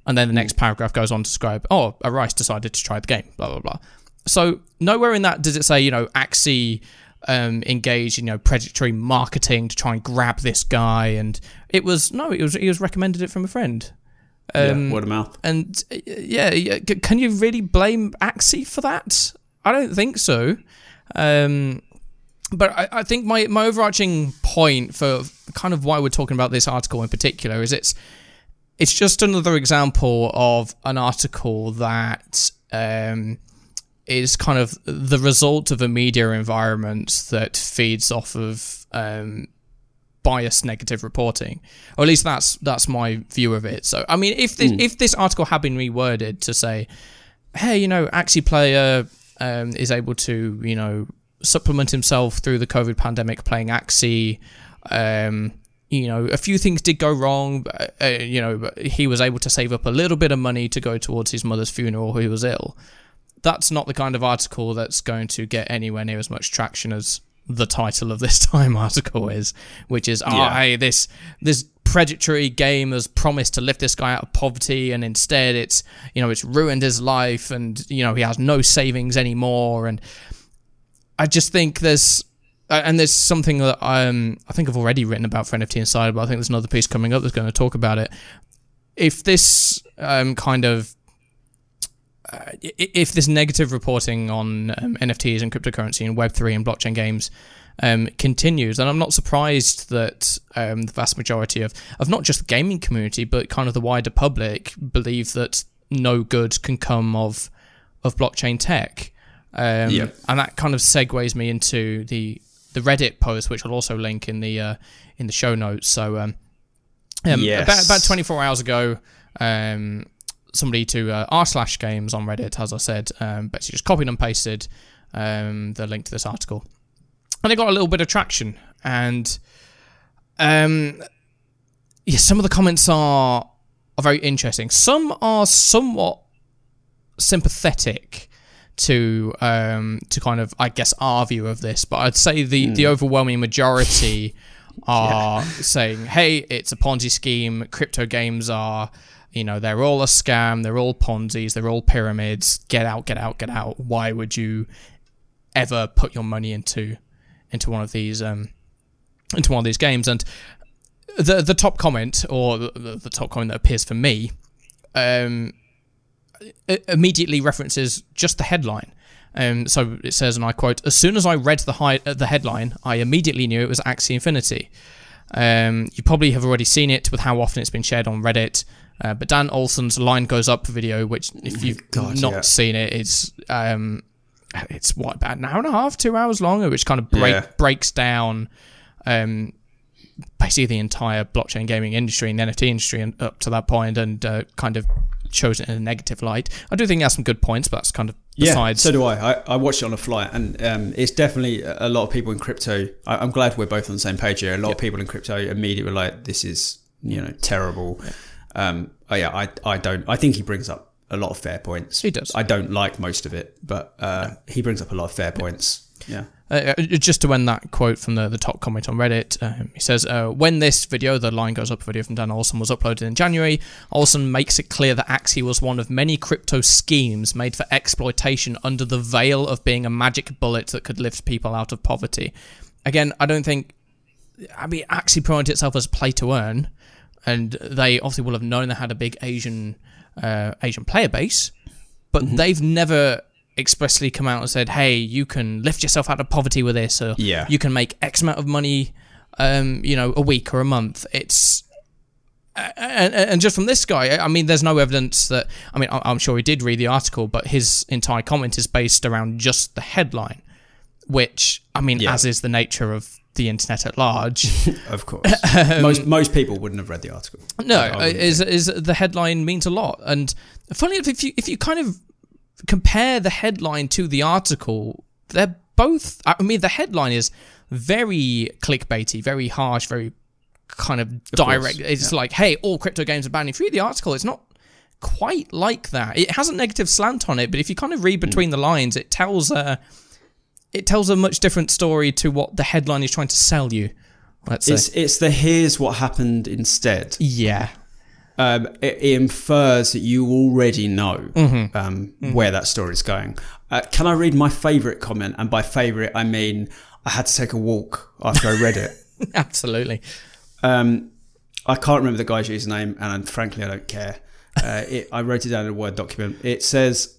And then the next paragraph goes on to describe, oh, Orias decided to try the game, blah, blah, blah. So nowhere in that does it say, you know, Axie um, engaged in you know predatory marketing to try and grab this guy, and it was no, it was he was recommended it from a friend. Um, yeah, word of mouth. And uh, yeah, yeah, can you really blame Axie for that? I don't think so. Um, but I, I think my, my overarching point for kind of why we're talking about this article in particular is it's it's just another example of an article that um, is kind of the result of a media environment that feeds off of um, biased negative reporting, or at least that's that's my view of it. So I mean, if this Hmm. if this article had been reworded to say, hey, you know, Axie player um, is able to you know supplement himself through the COVID pandemic playing Axie. Um, you know, a few things did go wrong. But, uh, you know, but he was able to save up a little bit of money to go towards his mother's funeral who was ill. That's not the kind of article that's going to get anywhere near as much traction as the title of this Time article is, which is, oh, Yeah. hey, this this predatory game has promised to lift this guy out of poverty, and instead it's, you know, it's ruined his life, and you know he has no savings anymore, and I just think there's and there's something that um, I think I've already written about for NFT Insider, but I think there's another piece coming up that's going to talk about it. If this um, kind of uh, if this negative reporting on um, NFTs and cryptocurrency and Web3 and blockchain games um, continues, and I'm not surprised that um, the vast majority of, of not just the gaming community, but kind of the wider public believe that no good can come of of blockchain tech. Um, Yep. And that kind of segues me into the the Reddit post, which I'll also link in the uh, in the show notes. So um, um, Yes. about about 24 hours ago, um, somebody to uh, r slash games on Reddit, as I said, um, basically just copied and pasted um, the link to this article, and they got a little bit of traction. And um, yeah, some of the comments are are very interesting. Some are somewhat sympathetic to um to kind of I guess our view of this, but I'd say the the overwhelming majority are saying, "Hey, it's a Ponzi scheme. Crypto games are, you know, they're all a scam. They're all Ponzi's. They're all pyramids. Get out, get out, get out. Why would you ever put your money into into one of these um into one of these games?" And the the top comment or the, the, top comment that appears for me um immediately references just the headline. Um, so it says, and I quote: "As soon as I read the hi- uh, the headline, I immediately knew it was Axie Infinity." Um, you probably have already seen it with how often it's been shared on Reddit. Uh, but Dan Olson's line goes up video, which if you've God, not yeah. seen it, it's um, it's what about an hour and a half, two hours long, which kind of break Yeah. breaks down um, basically the entire blockchain gaming industry and the NFT industry and up to that point, and uh, kind of shows it in a negative light. I do think it has some good points, but that's kind of Yeah, besides. so do I. I. I watched it on a flight, and um, it's definitely a lot of people in crypto. I, I'm glad we're both on the same page here. A lot of people in crypto immediately were like, "This is you know terrible." Um, oh yeah, I I don't. I think he brings up a lot of fair points. He does. I don't like most of it, but uh, he brings up a lot of fair points. Yeah. Uh, uh, just to end that quote from the, the top comment on Reddit, um, he says, uh, When this video, the line goes up, video from Dan Olson, was uploaded in January, Olson makes it clear that Axie was one of many crypto schemes made for exploitation under the veil of being a magic bullet that could lift people out of poverty. Again, I don't think. I mean, Axie promoted itself as play to earn, and they obviously will have known they had a big Asian uh, Asian player base, but they've never expressly come out and said, "Hey, you can lift yourself out of poverty with this, or Yeah. you can make X amount of money, um, you know, a week or a month." It's and, and just from this guy, I mean, there's no evidence that. I mean, I'm sure he did read the article, but his entire comment is based around just the headline, which I mean, Yeah. as is the nature of the internet at large. Of course. Um, most most people wouldn't have read the article. No, I- I wouldn't uh, is is the headline means a lot, and funny enough, if you if you kind of compare the headline to the article, they're both. I mean, the headline is very clickbaity, very harsh, very kind of direct. it's like, hey, all crypto games are banned. If you read the article, it's not quite like that. It has a negative slant on it, but if you kind of read hmm. between the lines, it tells a it tells a much different story to what the headline is trying to sell you. Let's say, It's it's the here's what happened instead. yeah. um, it, it infers that you already know Mm-hmm. um, where that story is going. Uh, can I read my favourite comment? And by favourite, I mean I had to take a walk after I read it. Absolutely. Um, I can't remember the guy's username, and frankly, I don't care. Uh, it, I wrote it down in a Word document. It says,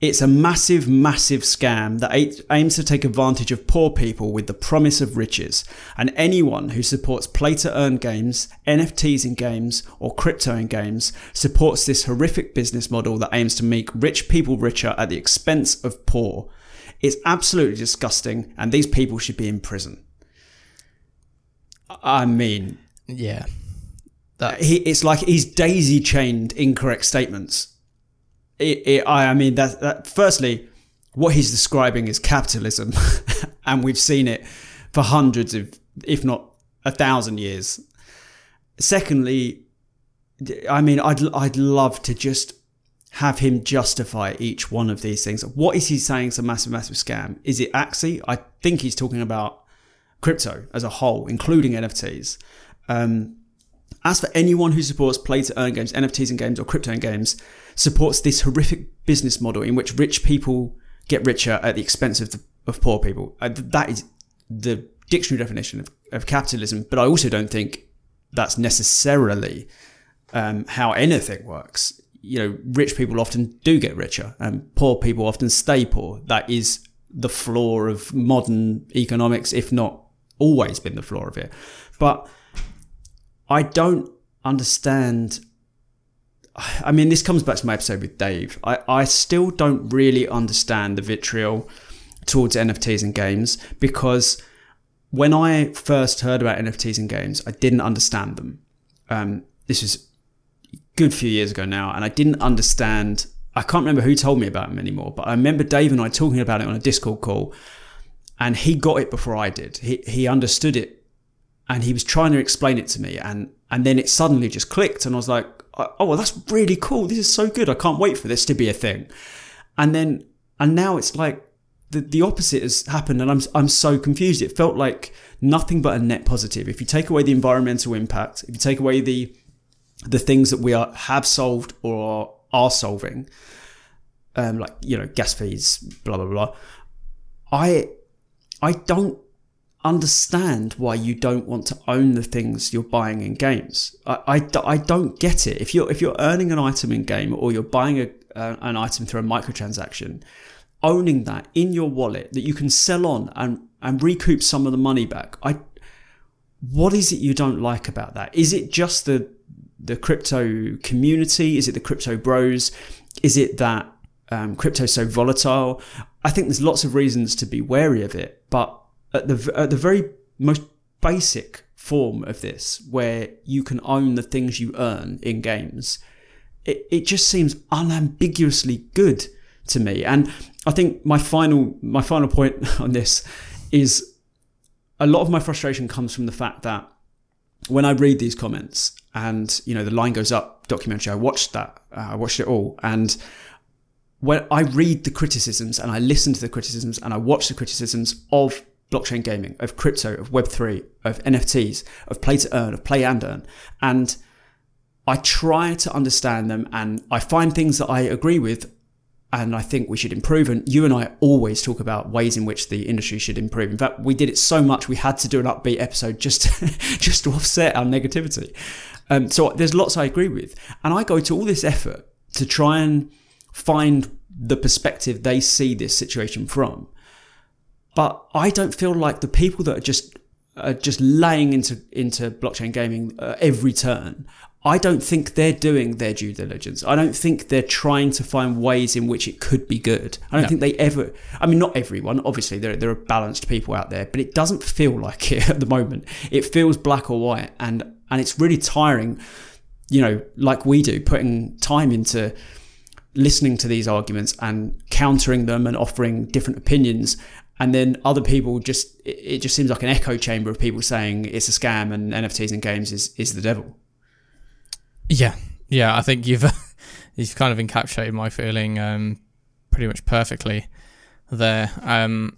It's a massive, massive scam that aims to take advantage of poor people with the promise of riches. And anyone who supports play to earn games, NFTs in games, or crypto in games supports this horrific business model that aims to make rich people richer at the expense of poor. It's absolutely disgusting, and these people should be in prison. I mean, Yeah. He, it's like he's daisy chained incorrect statements. It, it, I, mean, that, that firstly, what he's describing is capitalism, and we've seen it for hundreds of, if not a thousand years. Secondly, I mean, I'd I'd love to just have him justify each one of these things. What is he saying is a massive, massive scam? Is it Axie? I think he's talking about crypto as a whole, including NFTs. Um, as for anyone who supports play to earn games, NFTs and games, or crypto in games, supports this horrific business model in which rich people get richer at the expense of, the, of poor people. Uh, that is the dictionary definition of, of capitalism, but I also don't think that's necessarily um, how anything works. You know, rich people often do get richer, and poor people often stay poor. That is the flaw of modern economics, if not always been the flaw of it. But I don't understand. I mean, this comes back to my episode with Dave. I, I still don't really understand the vitriol towards NFTs and games because when I first heard about NFTs and games, I didn't understand them. Um, this was a good few years ago now, and I didn't understand. I can't remember who told me about them anymore, but I remember Dave and I talking about it on a Discord call, and he got it before I did. He he understood it, and he was trying to explain it to me, and and then it suddenly just clicked, and I was like, oh well, that's really cool. This is so good. I can't wait for this to be a thing. And then and now it's like the, the opposite has happened and I'm, I'm so confused. It felt like nothing but a net positive. If you take away the environmental impact, if you take away the the things that we are have solved or are solving, um, like you know gas fees, blah blah blah. I I don't understand why you don't want to own the things you're buying in games. I, I, I don't get it. If you're if you're earning an item in game or you're buying a, uh, an item through a microtransaction, owning that in your wallet that you can sell on and and recoup some of the money back. I what is it you don't like about that? Is it just the the crypto community? Is it the crypto bros? Is it that um, crypto so volatile? I think there's lots of reasons to be wary of it, but at the at the very most basic form of this, where you can own the things you earn in games, it, it just seems unambiguously good to me. And I think my final my final point on this is a lot of my frustration comes from the fact that when I read these comments and you know the line goes up documentary, I watched that, uh, I watched it all, and when I read the criticisms and I listen to the criticisms and I watch the criticisms of blockchain gaming, of crypto, of Web3, of NFTs, of play to earn, of play and earn. And I try to understand them and I find things that I agree with and I think we should improve. And you and I always talk about ways in which the industry should improve. In fact, we did it so much we had to do an upbeat episode just to, just to offset our negativity. Um, so there's lots I agree with, and I go to all this effort to try and find the perspective they see this situation from. But I don't feel like the people that are just are just laying into into blockchain gaming uh, every turn. I don't think they're doing their due diligence. I don't think they're trying to find ways in which it could be good. I don't No. think they ever. I mean, not everyone. Obviously, there there are balanced people out there, but it doesn't feel like it at the moment. It feels black or white, and and it's really tiring. You know, like we do, putting time into listening to these arguments and countering them and offering different opinions and then other people just it just seems like an echo chamber of people saying it's a scam and nfts and games is, is the devil Yeah, yeah. I think you've you've kind of encapsulated my feeling um, pretty much perfectly there. Um,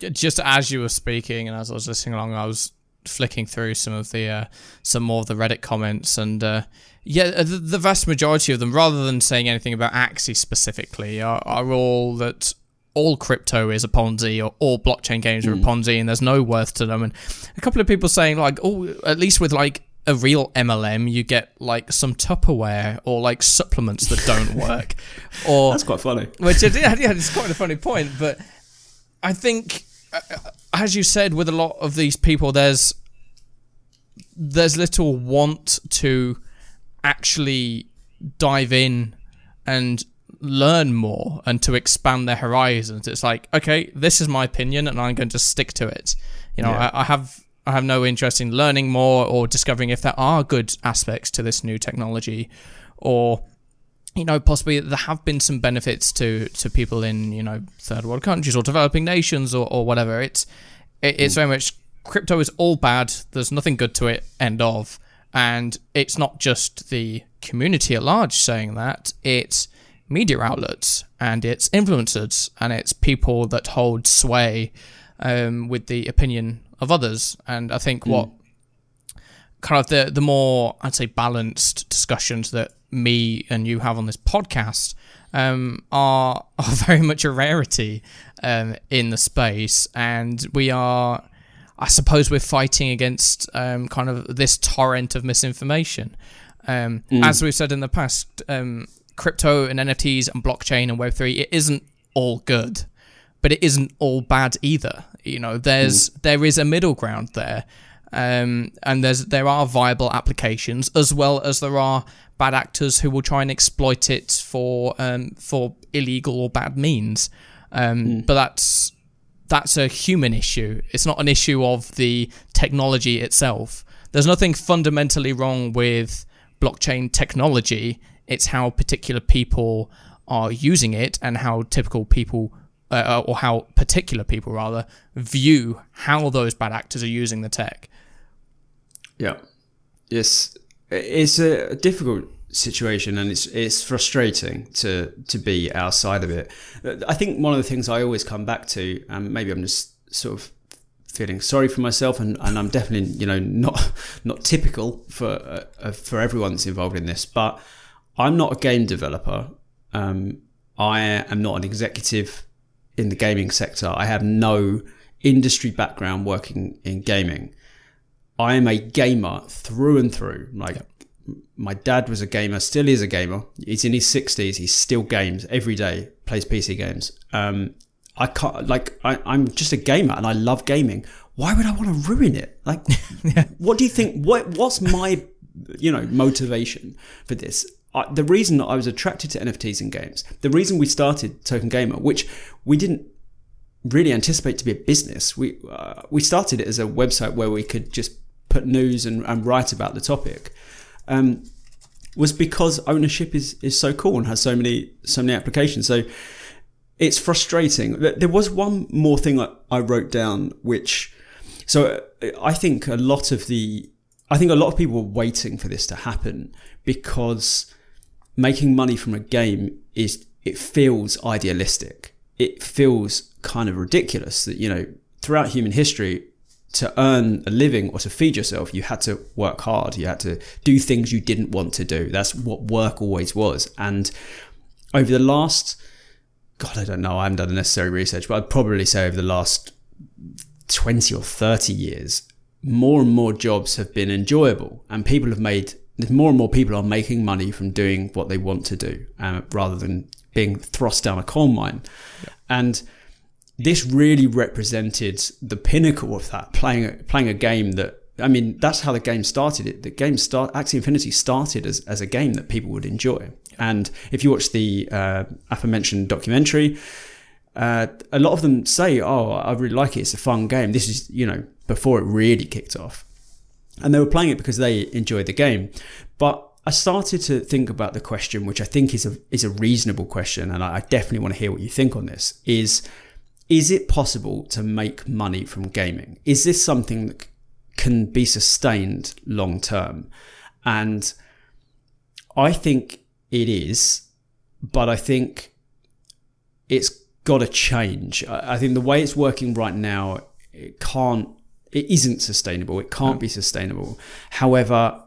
just as you were speaking and as I was listening along, I was flicking through some of the uh, some more of the Reddit comments, and uh, yeah, the, the, vast majority of them, rather than saying anything about Axie specifically, are, are all that all crypto is a Ponzi or all blockchain games are a hmm. Ponzi, and there's no worth to them. And a couple of people saying like, oh, at least with like a real MLM, you get like some Tupperware or like supplements that don't work. or that's quite funny. Which yeah, yeah, it's quite a funny point. But I think, uh, as you said, with a lot of these people, there's there's little want to actually dive in and learn more and to expand their horizons. It's like, okay, this is my opinion, and I'm going to stick to it. You know, yeah. I, I have I have no interest in learning more or discovering if there are good aspects to this new technology, or you know, possibly there have been some benefits to to people in you know third world countries or developing nations or, or whatever. It's it, it's mm. very much crypto is all bad. There's nothing good to it. End of. And it's not just the community at large saying that. It's media outlets and it's influencers and it's people that hold sway um, with the opinion of others. And I think mm. what kind of the the more I'd say balanced discussions that me and you have on this podcast um, are are very much a rarity um, in the space, and we are. I suppose we're fighting against um, kind of this torrent of misinformation. Um, mm. As we've said in the past, um, crypto and NFTs and blockchain and Web3, it isn't all good but it isn't all bad either. You know, there's mm. there is a middle ground there, um, and there's there are viable applications as well as there are bad actors who will try and exploit it for um, for illegal or bad means. Um, mm. But that's that's a human issue. It's not an issue of the technology itself. There's nothing fundamentally wrong with blockchain technology. It's how particular people are using it and how typical people uh, or how particular people rather view how those bad actors are using the tech. Yeah, it's it's a difficult situation and it's it's frustrating to to be outside of it. I think one of the things I always come back to, and maybe I'm just sort of feeling sorry for myself, and, and I'm definitely you know not not typical for uh, for everyone that's involved in this, but I'm not a game developer. Um, I am not an executive in the gaming sector. I have no industry background working in gaming. I am a gamer through and through. Like my dad was a gamer, still is a gamer. He's in his sixties. He still games every day, plays PC games. Um, I can't like I, I'm just a gamer and I love gaming. Why would I want to ruin it? Like, yeah. what do you think? What what's my you know motivation for this? I, the reason that I was attracted to NFTs in games, the reason we started Token Gamer, which we didn't really anticipate to be a business, we uh, we started it as a website where we could just put news and, and write about the topic, um, was because ownership is is so cool and has so many so many applications. So it's frustrating. There was one more thing I wrote down, which so I think a lot of the I think a lot of people were waiting for this to happen because making money from a game is it feels idealistic. It feels kind of ridiculous that you know throughout human history to earn a living or to feed yourself you had to work hard. You had to do things you didn't want to do. That's what work always was. And over the last god i don't know i haven't done the necessary research but i'd probably say over the last 20 or 30 years more and more jobs have been enjoyable. And people have made more and more people are making money from doing what they want to do uh, rather than being thrust down a coal mine. Yeah. And this really represented the pinnacle of that playing playing a game that I mean that's how the game started. It the game start Axie Infinity started as, as a game that people would enjoy. And if you watch the uh, aforementioned documentary, uh, a lot of them say, "Oh, I really like it. It's a fun game." This is you know before it really kicked off and they were playing it because they enjoyed the game. But I started to think about the question, which I think is a is a reasonable question, and I definitely want to hear what you think on this. Is is it possible to make money from gaming? Is this something that can be sustained long term? And I think it is, but I think it's got to change. I think the way it's working right now, it can't it isn't sustainable. It can't be sustainable. However,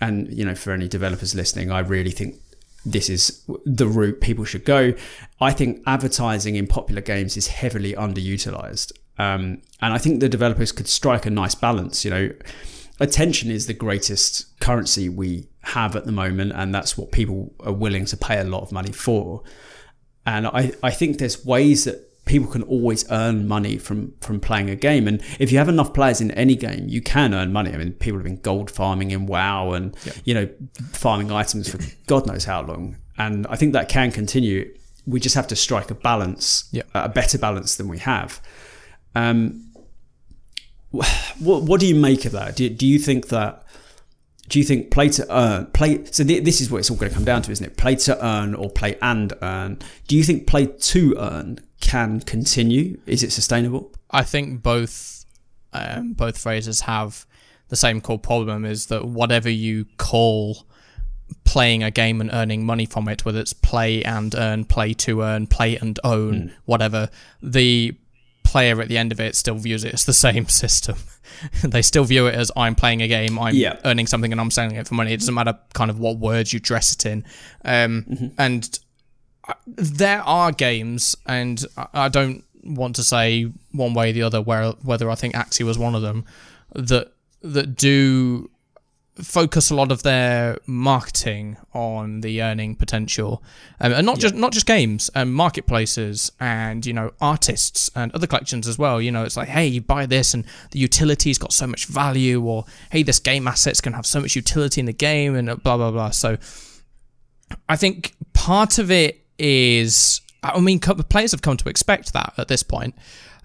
and you know, for any developers listening, I really think this is the route people should go. I think advertising in popular games is heavily underutilized. Um, and I think the developers could strike a nice balance. You know, attention is the greatest currency we have at the moment, and that's what people are willing to pay a lot of money for. And I, I think there's ways that people can always earn money from from playing a game. And if you have enough players in any game you can earn money. I mean people have been gold farming in wow and yeah. you know farming items for god knows how long. And i think that can continue. We just have to strike a balance yeah. a better balance than we have. Um what what do you make of that? Do, do you think that do you think play to earn play so th- this is what it's all going to come down to isn't it play to earn or play and earn do you think play to earn can continue? Is it sustainable? I think both um, both phrases have the same core problem: is that whatever you call playing a game and earning money from it, whether it's play and earn, play to earn, play and own, mm. whatever, the player at the end of it still views it as the same system. they still view it as I'm playing a game, I'm yeah. earning something, and I'm selling it for money. It doesn't matter kind of what words you dress it in. Um, mm-hmm. And there are games, and I don't want to say one way or the other where whether I think Axie was one of them that that do focus a lot of their marketing on the earning potential, um, and not yeah. just not just games, and um, marketplaces, and you know artists and other collections as well. You know, it's like, hey, you buy this, and the utility's got so much value, or hey, this game assets can have so much utility in the game, and blah blah blah. So, I think part of it is, I mean, players have come to expect that at this point.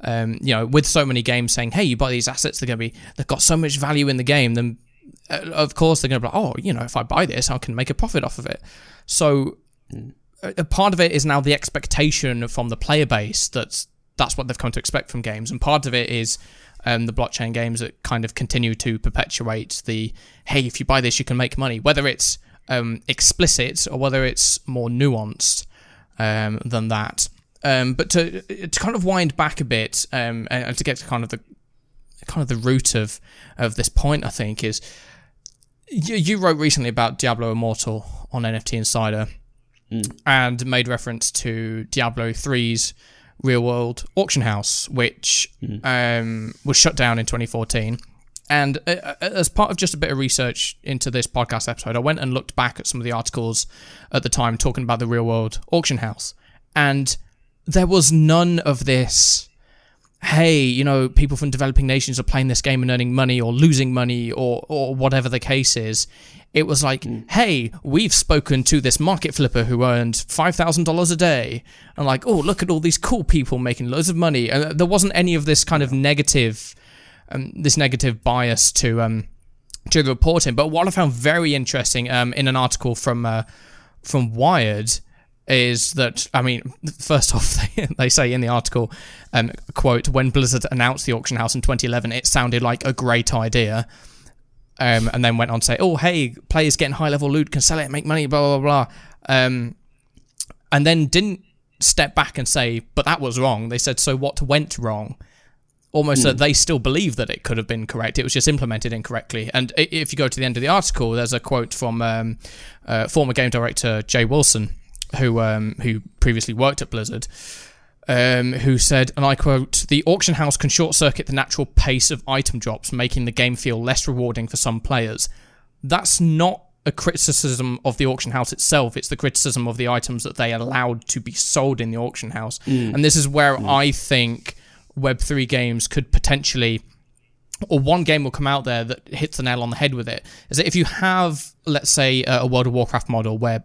Um, you know, with so many games saying, "Hey, you buy these assets, they're going to be, they've got so much value in the game." Then, of course, they're going to be like, "Oh, you know, if I buy this, I can make a profit off of it." So, a part of it is now the expectation from the player base that's that's what they've come to expect from games, and part of it is um, the blockchain games that kind of continue to perpetuate the, "Hey, if you buy this, you can make money," whether it's um, explicit or whether it's more nuanced um, than that. Um, but to to kind of wind back a bit um, and to get to kind of the kind of the root of of this point, I think is you, you wrote recently about Diablo Immortal on NFT Insider mm. and made reference to Diablo 3's real world auction house, which mm. um, was shut down in 2014. And uh, uh, as part of just a bit of research into this podcast episode, I went and looked back at some of the articles at the time talking about the real world auction house. And there was none of this, hey, you know, people from developing nations are playing this game and earning money or losing money or, or whatever the case is. It was like, mm. hey, we've spoken to this market flipper who earned $5,000 a day. And like, oh, look at all these cool people making loads of money. And there wasn't any of this kind of negative um, this negative bias to um, to the reporting. But what I found very interesting um, in an article from uh, from Wired is that I mean, first off, they, they say in the article, um, quote, when Blizzard announced the auction house in 2011, it sounded like a great idea. Um, and then went on to say, oh, hey, players getting high level loot can sell it, make money, blah, blah, blah. Um, and then didn't step back and say, but that was wrong. They said, so what went wrong? almost mm. that they still believe that it could have been correct. It was just implemented incorrectly. And if you go to the end of the article, there's a quote from um, uh, former game director Jay Wilson, who um, who previously worked at Blizzard. Um, who said, and I quote, the auction house can short circuit the natural pace of item drops, making the game feel less rewarding for some players. That's not a criticism of the auction house itself, it's the criticism of the items that they allowed to be sold in the auction house. Mm. And this is where mm. I think Web3 games could potentially or one game will come out there that hits the nail on the head with it is that if you have let's say a world of warcraft model where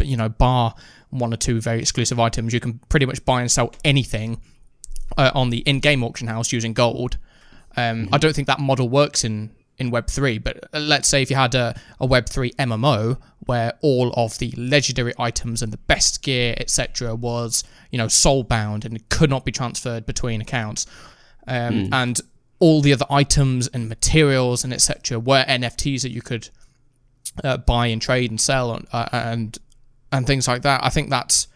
you know bar one or two very exclusive items you can pretty much buy and sell anything uh, on the in-game auction house using gold um, mm-hmm. i don't think that model works in in web3 but uh, let's say if you had a, a web3 mmo where all of the legendary items and the best gear, etc., was you know soul bound and could not be transferred between accounts, um, mm. and all the other items and materials and etc. were NFTs that you could uh, buy and trade and sell and, uh, and and things like that. I think that's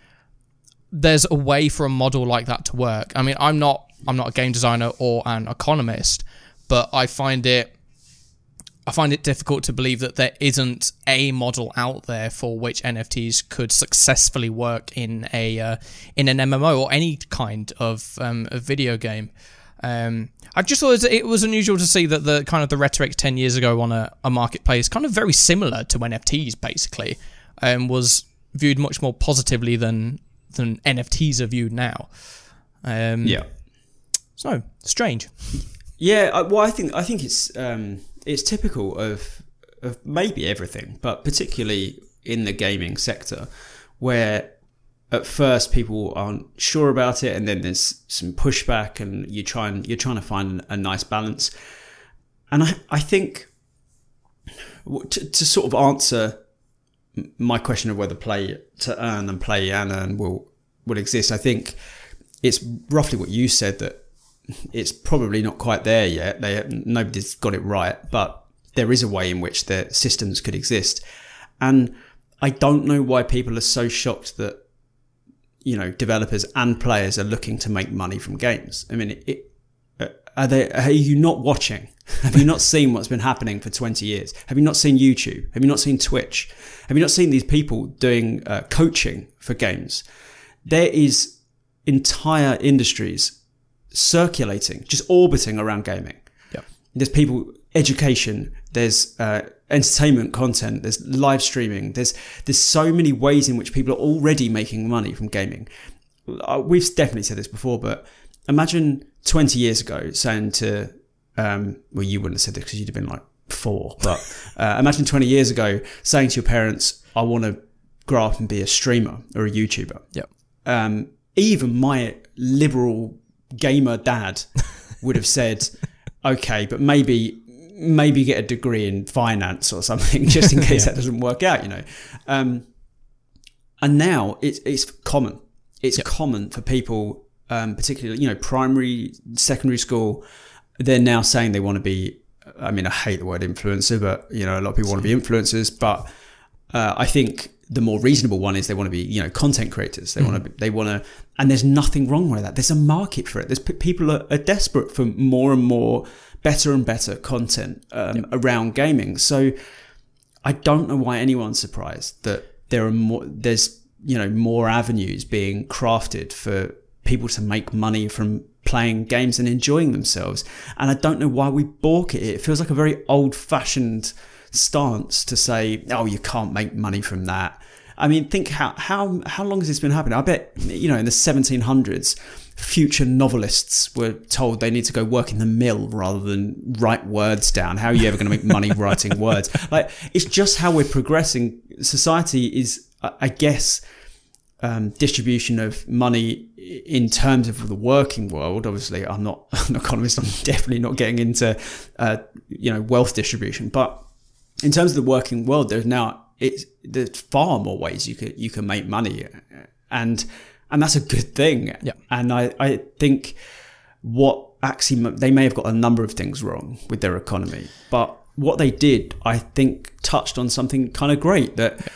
there's a way for a model like that to work. I mean, I'm not I'm not a game designer or an economist, but I find it I find it difficult to believe that there isn't a model out there for which NFTs could successfully work in a uh, in an MMO or any kind of um, a video game. Um, I just thought it was unusual to see that the kind of the rhetoric ten years ago on a, a marketplace, kind of very similar to NFTs, basically, um, was viewed much more positively than than NFTs are viewed now. Um, Yeah. So strange. Yeah, I, well, I think I think it's um, it's typical of of maybe everything, but particularly in the gaming sector, where at first people aren't sure about it, and then there's some pushback, and you try and you're trying to find a nice balance. And I I think to, to sort of answer my question of whether play to earn and play and earn will will exist, I think it's roughly what you said that it's probably not quite there yet. They nobody's got it right, but there is a way in which the systems could exist, and I don't know why people are so shocked that you know developers and players are looking to make money from games. I mean, it, are they? Are you not watching? Have you not seen what's been happening for twenty years? Have you not seen YouTube? Have you not seen Twitch? Have you not seen these people doing uh, coaching for games? There is entire industries circulating, just orbiting around gaming. Yep. There's people, education, there's uh, entertainment content, there's live streaming, there's there's so many ways in which people are already making money from gaming. Uh, We've definitely said this before, but imagine 20 years ago saying to, um, well, you wouldn't have said this because you'd have been like four, but uh, imagine 20 years ago saying to your parents, I want to grow up and be a streamer or a YouTuber Yep. um, even my liberal gamer dad would have said, okay, but maybe maybe get a degree in finance or something just in case that doesn't work out, you know. Um, and now it's it's common. It's common for people, um, particularly you know primary, secondary school. They're now saying they want to be. I mean, I hate the word influencer, but you know, a lot of people want to be influencers. But uh, I think the more reasonable one is they want to be, you know, content creators. They want to, they want to, and there's nothing wrong with that. There's a market for it. There's people are, are desperate for more and more better and better content um, around gaming. So I don't know why anyone's surprised that there are more. There's you know more avenues being crafted for people to make money from playing games and enjoying themselves. And I don't know why we balk at it. It feels like a very old-fashioned stance to say, "Oh, you can't make money from that." I mean, think how how how long has this been happening? I bet you know in the 1700s, future novelists were told they need to go work in the mill rather than write words down. How are you ever going to make money writing words? Like it's just how we're progressing. Society is, I guess, um, distribution of money in terms of the working world. Obviously, I'm not an economist. I'm definitely not getting into uh, you know wealth distribution, but in terms of the working world, there's now it's there's far more ways you could you can make money, and and that's a good thing. Yeah. And I I think what Axiom they may have got a number of things wrong with their economy, but what they did, I think, touched on something kind of great that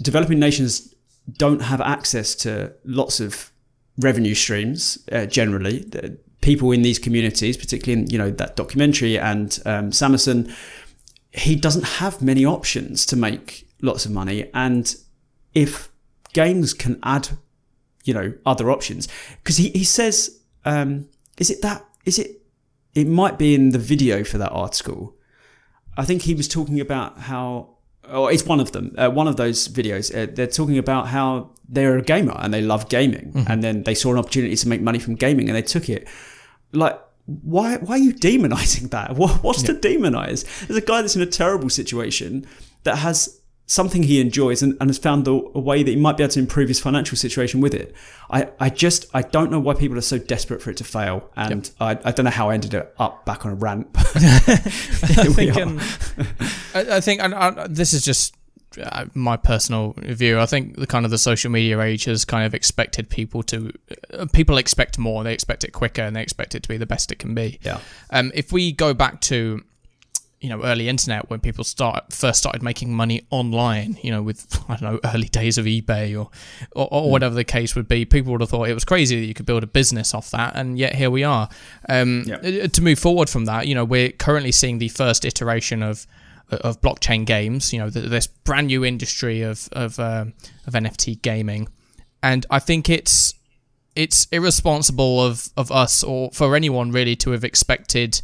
developing nations don't have access to lots of revenue streams uh, generally. The people in these communities, particularly in you know that documentary and um, Samerson, he doesn't have many options to make lots of money. And if games can add, you know, other options, because he, he says, um, is it that, is it, it might be in the video for that article. I think he was talking about how, or it's one of them, uh, one of those videos. Uh, they're talking about how they're a gamer and they love gaming, and then they saw an opportunity to make money from gaming and they took it. Like, why? Why are you demonizing that? What, what's to demonize? There's a guy that's in a terrible situation that has something he enjoys and, and has found a, a way that he might be able to improve his financial situation with it. I, I just I don't know why people are so desperate for it to fail, and I, I don't know how I ended up back on a rant. I think, um, I, I think, and I, this is just uh, my personal view. I think the kind of the social media age has kind of expected people to, uh, people expect more. They expect it quicker, and they expect it to be the best it can be. Yeah. Um, if we go back to, you know early internet when people start first started making money online you know with i don't know early days of ebay or or, or whatever the case would be people would have thought it was crazy that you could build a business off that and yet here we are. Um, Yeah. uh, to move forward from that you know we're currently seeing the first iteration of of blockchain games you know th- this brand new industry of of um, of nft gaming. And i think it's it's irresponsible of of us or for anyone really to have expected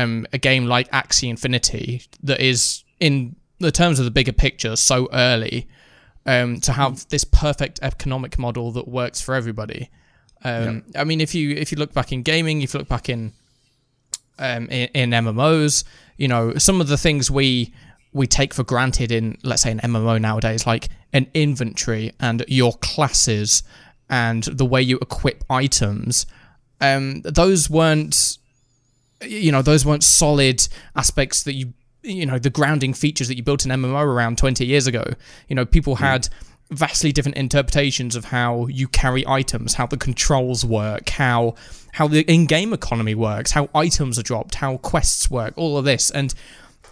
um, a game like Axie Infinity that is in the terms of the bigger picture so early um, to have this perfect economic model that works for everybody. Um, I mean, if you if you look back in gaming, if you look back in um, in, in MMOs, you know, some of the things we we take for granted in let's say an MMO nowadays, like an inventory and your classes and the way you equip items, um, those weren't you know those weren't solid aspects that you you know the grounding features that you built an MMO around 20 years ago. You know, people had vastly different interpretations of how you carry items, how the controls work, how how the in-game economy works, how items are dropped, how quests work, all of this. And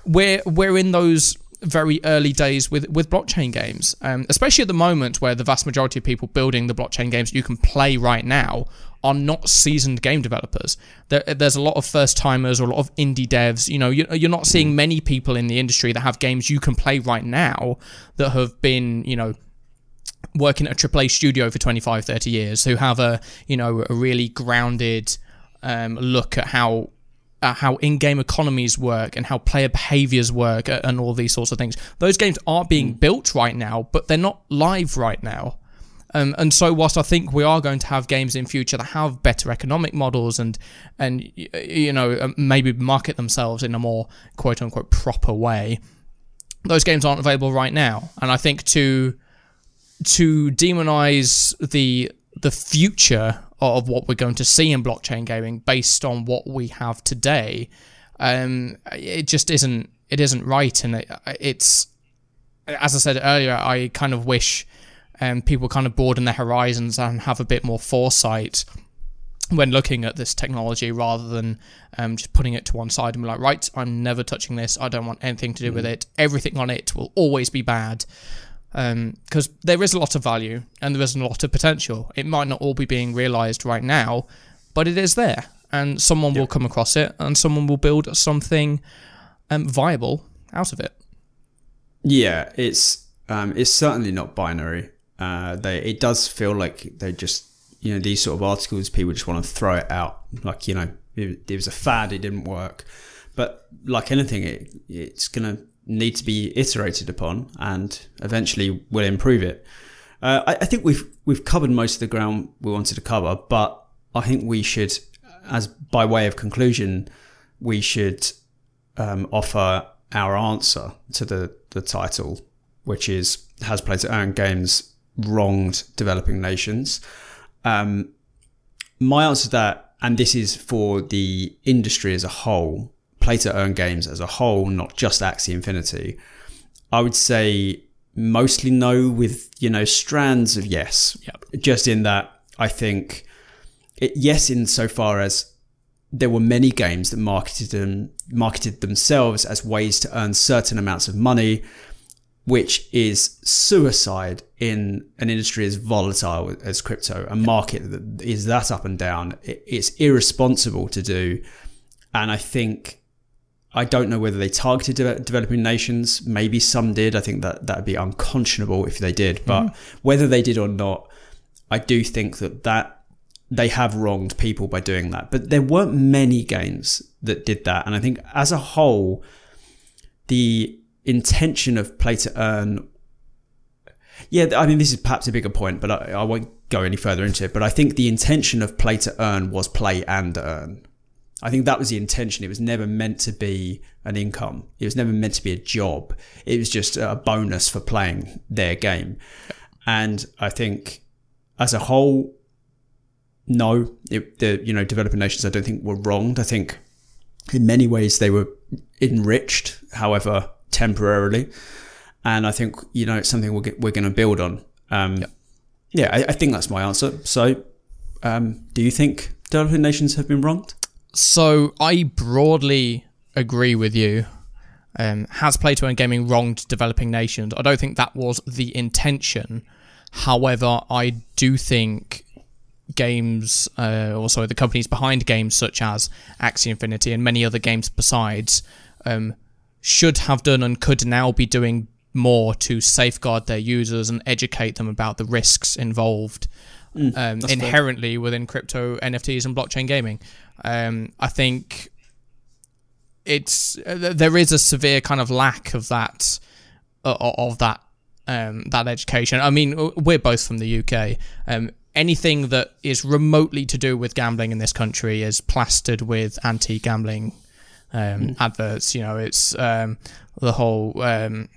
we're we're in those very early days with with blockchain games, um, especially at the moment where the vast majority of people building the blockchain games you can play right now are not seasoned game developers. There, there's a lot of first timers or a lot of indie devs. You know, you're, you're not seeing many people in the industry that have games you can play right now that have been, you know, working at a AAA studio for 25, 30 years, who have a, you know, a really grounded um, look at how uh, how in-game economies work and how player behaviors work and all these sorts of things. Those games are being built right now, but they're not live right now. Um, and so, whilst I think we are going to have games in future that have better economic models and and you know uh, maybe market themselves in a more quote unquote proper way, those games aren't available right now. And I think to to demonize the the future of what we're going to see in blockchain gaming based on what we have today, um, it just isn't it isn't right, and it, it's as I said earlier, I kind of wish um, people kind of broaden their horizons and have a bit more foresight when looking at this technology rather than um, just putting it to one side and be like, right, I'm never touching this. I don't want anything to do with it. Everything on it will always be bad. Because there is a lot of value and there is a lot of potential. It might not all be being realized right now, but it is there. And someone will come across it and someone will build something um, viable out of it. Yeah, it's um, it's certainly not binary. Uh, they it does feel like they just you know these sort of articles people just want to throw it out like you know it, it was a fad it didn't work, but like anything it it's gonna need to be iterated upon and eventually we'll improve it. Uh, I, I think we've we've covered most of the ground we wanted to cover, but I think we should, as by way of conclusion, we should um, offer our answer to the, the title, which is Has Play to Earn Games Wronged Developing Nations? Um, my answer to that, and this is for the industry as a whole, Play to Earn Games as a whole, not just Axie Infinity, I would say mostly no, with, you know, strands of yes. Yep. Just in that, I think, it, yes, insofar as there were many games that marketed them marketed themselves as ways to earn certain amounts of money, which is suicide in an industry as volatile as crypto, a market that is that up and down. It's irresponsible to do, and I think I don't know whether they targeted de- developing nations. Maybe some did. I think that that would be unconscionable if they did. But mm-hmm. whether they did or not, I do think that that they have wronged people by doing that. But there weren't many games that did that, and I think as a whole, the intention of play to earn. Yeah, I mean, this is perhaps a bigger point, but I, I won't go any further into it. But I think the intention of play to earn was play and earn. I think that was the intention. It was never meant to be an income. It was never meant to be a job. It was just a bonus for playing their game. And I think as a whole, no, it, the you know developing nations I don't think were wronged. I think in many ways they were enriched, however temporarily, and I think you know it's something we're get, we're going to build on. Um, Yeah, I, I think that's my answer. So, um, do you think developing nations have been wronged? So I broadly agree with you. Um, has Play to Earn Gaming wronged developing nations? I don't think that was the intention. However, I do think games, uh, also the companies behind games such as Axie Infinity and many other games besides, um, should have done and could now be doing more to safeguard their users and educate them about the risks involved Mm, um, inherently within crypto NFTs and blockchain gaming. Um, I think it's uh, there is a severe kind of lack of that uh, of that um, that education. I mean, we're both from the UK. Um, anything that is remotely to do with gambling in this country is plastered with anti-gambling um, mm. adverts. You know, it's um, the whole. Um,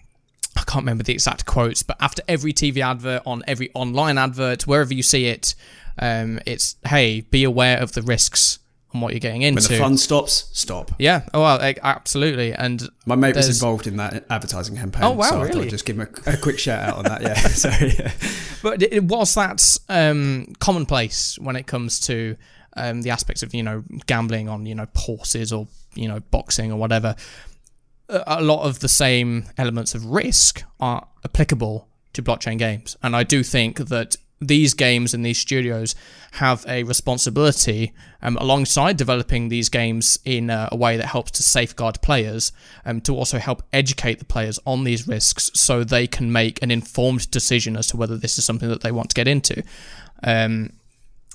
I can't remember the exact quotes, but after every TV advert, on every online advert, wherever you see it, um, it's hey, be aware of the risks on what you're getting into. When the fun stops, stop. Yeah. Oh well, absolutely. And my mate was involved in that advertising campaign. Oh wow, so really? I just give him a, a, quick shout out on that. Yeah. Sorry. Yeah. But it, was that um, commonplace when it comes to um, the aspects of you know gambling on you know horses or you know boxing or whatever. A lot of the same elements of risk are applicable to blockchain games, and I do think that these games and these studios have a responsibility um, alongside developing these games in a, a, way that helps to safeguard players um, to also help educate the players on these risks so they can make an informed decision as to whether this is something that they want to get into. Um,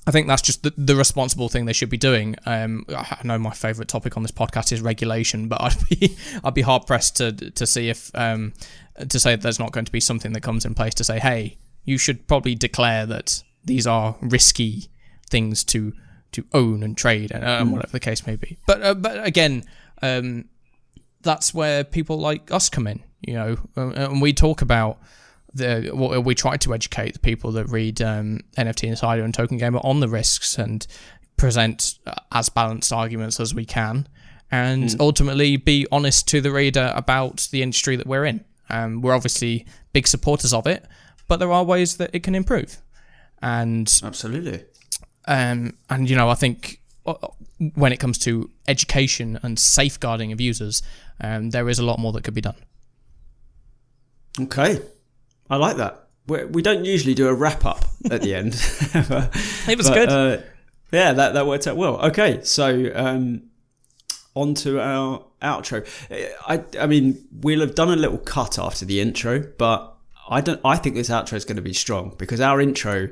I think that's just the, the, responsible thing they should be doing. Um, I know my favourite topic on this podcast is regulation, but I'd be I'd be hard pressed to to see if um, to say that there's not going to be something that comes in place to say, hey, you should probably declare that these are risky things to to own and trade and uh, mm. whatever the case may be. But uh, but again, um, that's where people like us come in, you know, uh, and we talk about the we try to educate the people that read um, NFT Insider and Token Gamer on the risks and present uh, as balanced arguments as we can, and mm. ultimately be honest to the reader about the industry that we're in. Um, we're obviously big supporters of it, but there are ways that it can improve. And absolutely. Um, and you know, I think uh, when it comes to education and safeguarding of users, um, there is a lot more that could be done. Okay, I like that. We're, we do not usually do a wrap up at the end. it was but, good. Uh, yeah, that that worked out well. Okay, so um, on to our outro. I I mean, we'll have done a little cut after the intro, but I don't. I think this outro is going to be strong because our intro,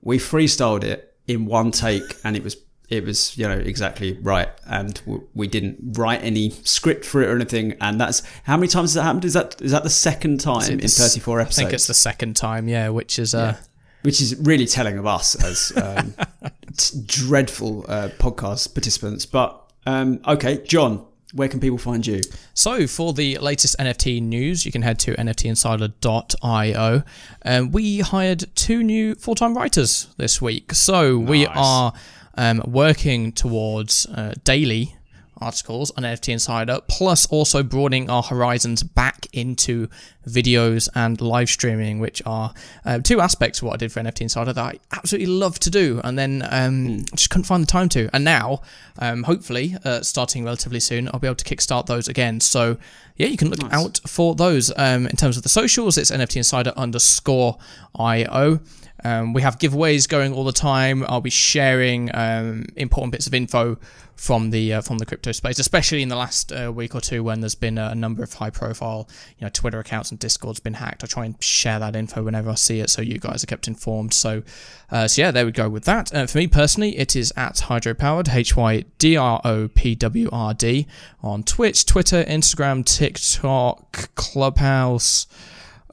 we freestyled it in one take, and it was it was you know exactly right, and we didn't write any script for it or anything. And that's how many times has that happened? Is that is that the second time in thirty four episodes? I think it's the second time. Yeah, which is uh. Yeah. Which is really telling of us as um, dreadful uh, podcast participants. But um, okay, John, where can people find you? So, for the latest NFT news, you can head to nftinsider.io. Um, we hired two new full time writers this week. So, nice. we are um, working towards uh, daily articles on NFT Insider, plus also broadening our horizons back into videos and live streaming, which are uh, two aspects of what I did for NFT Insider that I absolutely love to do, and then um, mm. just couldn't find the time to. And now, um, hopefully, uh, starting relatively soon, I'll be able to kickstart those again. So yeah, you can look nice. out for those. Um, in terms of the socials, it's NFT Insider underscore IO. Um, we have giveaways going all the time. I'll be sharing um, important bits of info from the uh, from the crypto space, especially in the last uh, week or two when there's been a, number of high profile, you know, Twitter accounts and Discord's been hacked. I try and share that info whenever I see it, so you guys are kept informed. So, uh, so yeah, there we go with that. Uh, for me personally, it is at Hydropwrd H Y D R O P W R D on Twitch, Twitter, Instagram, TikTok, Clubhouse.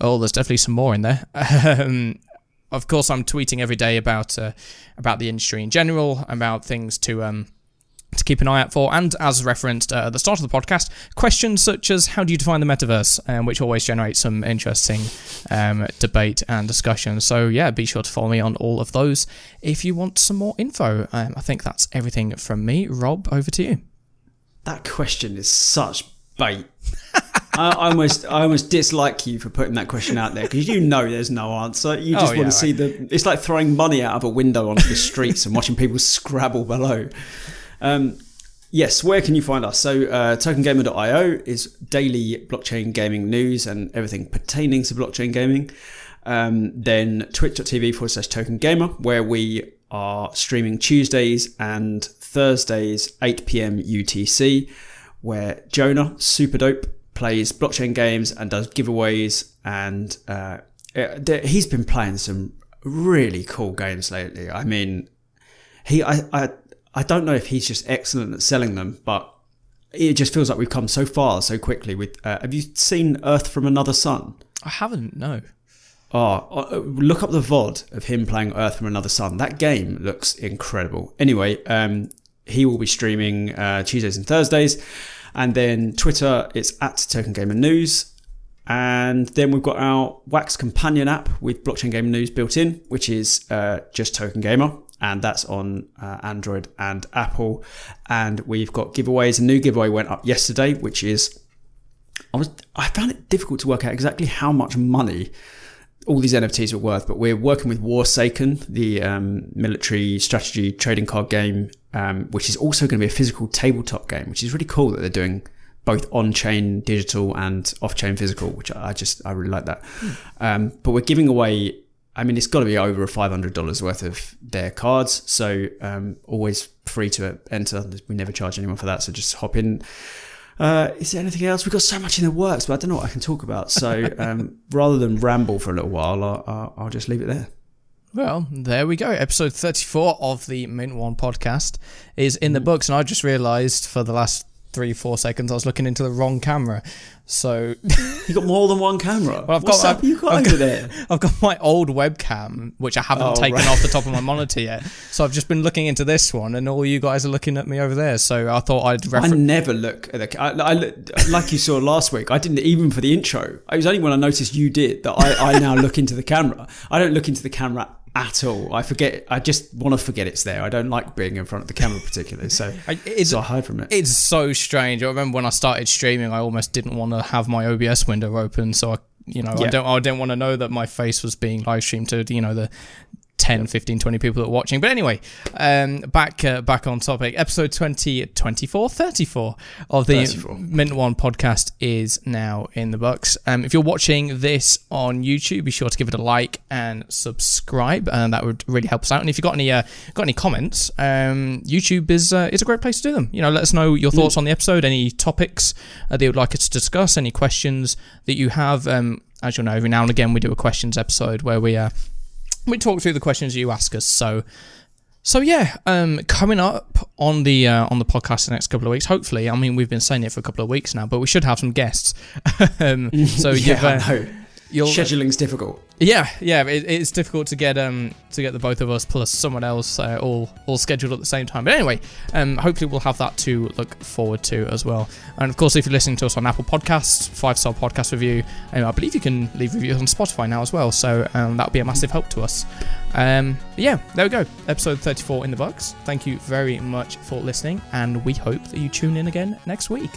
Oh, there's definitely some more in there. Um, of course, I'm tweeting every day about uh, about the industry in general, about things to um, to keep an eye out for. And as referenced uh, at the start of the podcast, questions such as how do you define the metaverse, um, which always generates some interesting um, debate and discussion. So yeah, be sure to follow me on all of those if you want some more info. Um, I think that's everything from me. Rob, over to you. That question is such bait. I, almost, I almost dislike you for putting that question out there because you know there's no answer. You just oh, want to see the. It's like throwing money out of a window onto the streets and watching people scrabble below. Um, Yes, where can you find us? So, uh, tokengamer.io is daily blockchain gaming news and everything pertaining to blockchain gaming. Um, then twitch.tv forward slash token gamer, where we are streaming Tuesdays and Thursdays, 8 pm UTC, where Jonah, super dope, plays blockchain games and does giveaways. And uh, he's been playing some really cool games lately. I mean, he, I, I, I don't know if he's just excellent at selling them, but it just feels like we've come so far so quickly. With uh, have you seen Earth from Another Sun? I haven't. No. Oh, uh, look up the VOD of him playing Earth from Another Sun. That game looks incredible. Anyway, um, he will be streaming uh, Tuesdays and Thursdays. And then Twitter, it's at Token Gamer News. And then we've got our Wax companion app with blockchain Gamer news built in, which is uh, just Token Gamer. And that's on uh, Android and Apple. And we've got giveaways. A new giveaway went up yesterday, which is I was I found it difficult to work out exactly how much money all these NFTs are worth, but we're working with Warsaken, the um, military strategy trading card game, um, which is also going to be a physical tabletop game, which is really cool that they're doing both on-chain digital and off-chain physical, which I just I really like that. Mm. Um, but we're giving away. I mean, it's got to be over five hundred dollars worth of their cards, so um, always free to enter. We never charge anyone for that, so just hop in uh, is there anything else? We've got so much in the works, but I don't know what I can talk about. So um, rather than ramble for a little while, I'll, I'll, just leave it there. Well, there we go. Episode 34 of the Mint One podcast is in the mm. books, and I just realised for the last three, four seconds I was looking into the wrong camera. So you got more than one camera. Well, I've What's got, up you got I've over got, there? I've got my old webcam, which I haven't oh, taken right. off the top of my monitor yet. So I've just been looking into this one, and all you guys are looking at me over there. So I thought I'd. Refer- I never look at the. I, I, like you saw last week. I didn't even for the intro. It was only when I noticed you did that I, I now look into the camera. I don't look into the camera at all. I forget. I just want to forget it's there. I don't like being in front of the camera particularly, so it's, so I hide from it. It's so strange. I remember when I started streaming, I almost didn't want to have my OBS window open, so I, you know, yeah. I don't, I didn't want to know that my face was being live streamed to, you know, the 10, 15, 20 people that are watching. But anyway, um, back uh, back on topic. Episode 20, 24, 34 of the 34. Mint One podcast is now in the books. Um, if you're watching this on YouTube, be sure to give it a like and subscribe, and that would really help us out. And if you've got any uh, got any comments, um, YouTube is uh, is a great place to do them. You know, let us know your thoughts mm. on the episode, any topics uh, that you would like us to discuss, any questions that you have. Um, as you'll know, every now and again we do a questions episode where we uh, we talk through the questions you ask us. So, so yeah, um, coming up on the uh, on the podcast the next couple of weeks. Hopefully, I mean we've been saying it for a couple of weeks now, but we should have some guests. um, so yeah, uh, scheduling's difficult. Yeah, yeah, it, it's difficult to get um to get the both of us plus someone else uh, all all scheduled at the same time. But anyway, um, hopefully we'll have that to look forward to as well. And of course, if you're listening to us on Apple Podcasts, five star podcast review, um, I believe you can leave reviews on Spotify now as well. So um, that would be a massive help to us. Um, yeah, there we go. Episode 34 in the box. Thank you very much for listening, and we hope that you tune in again next week.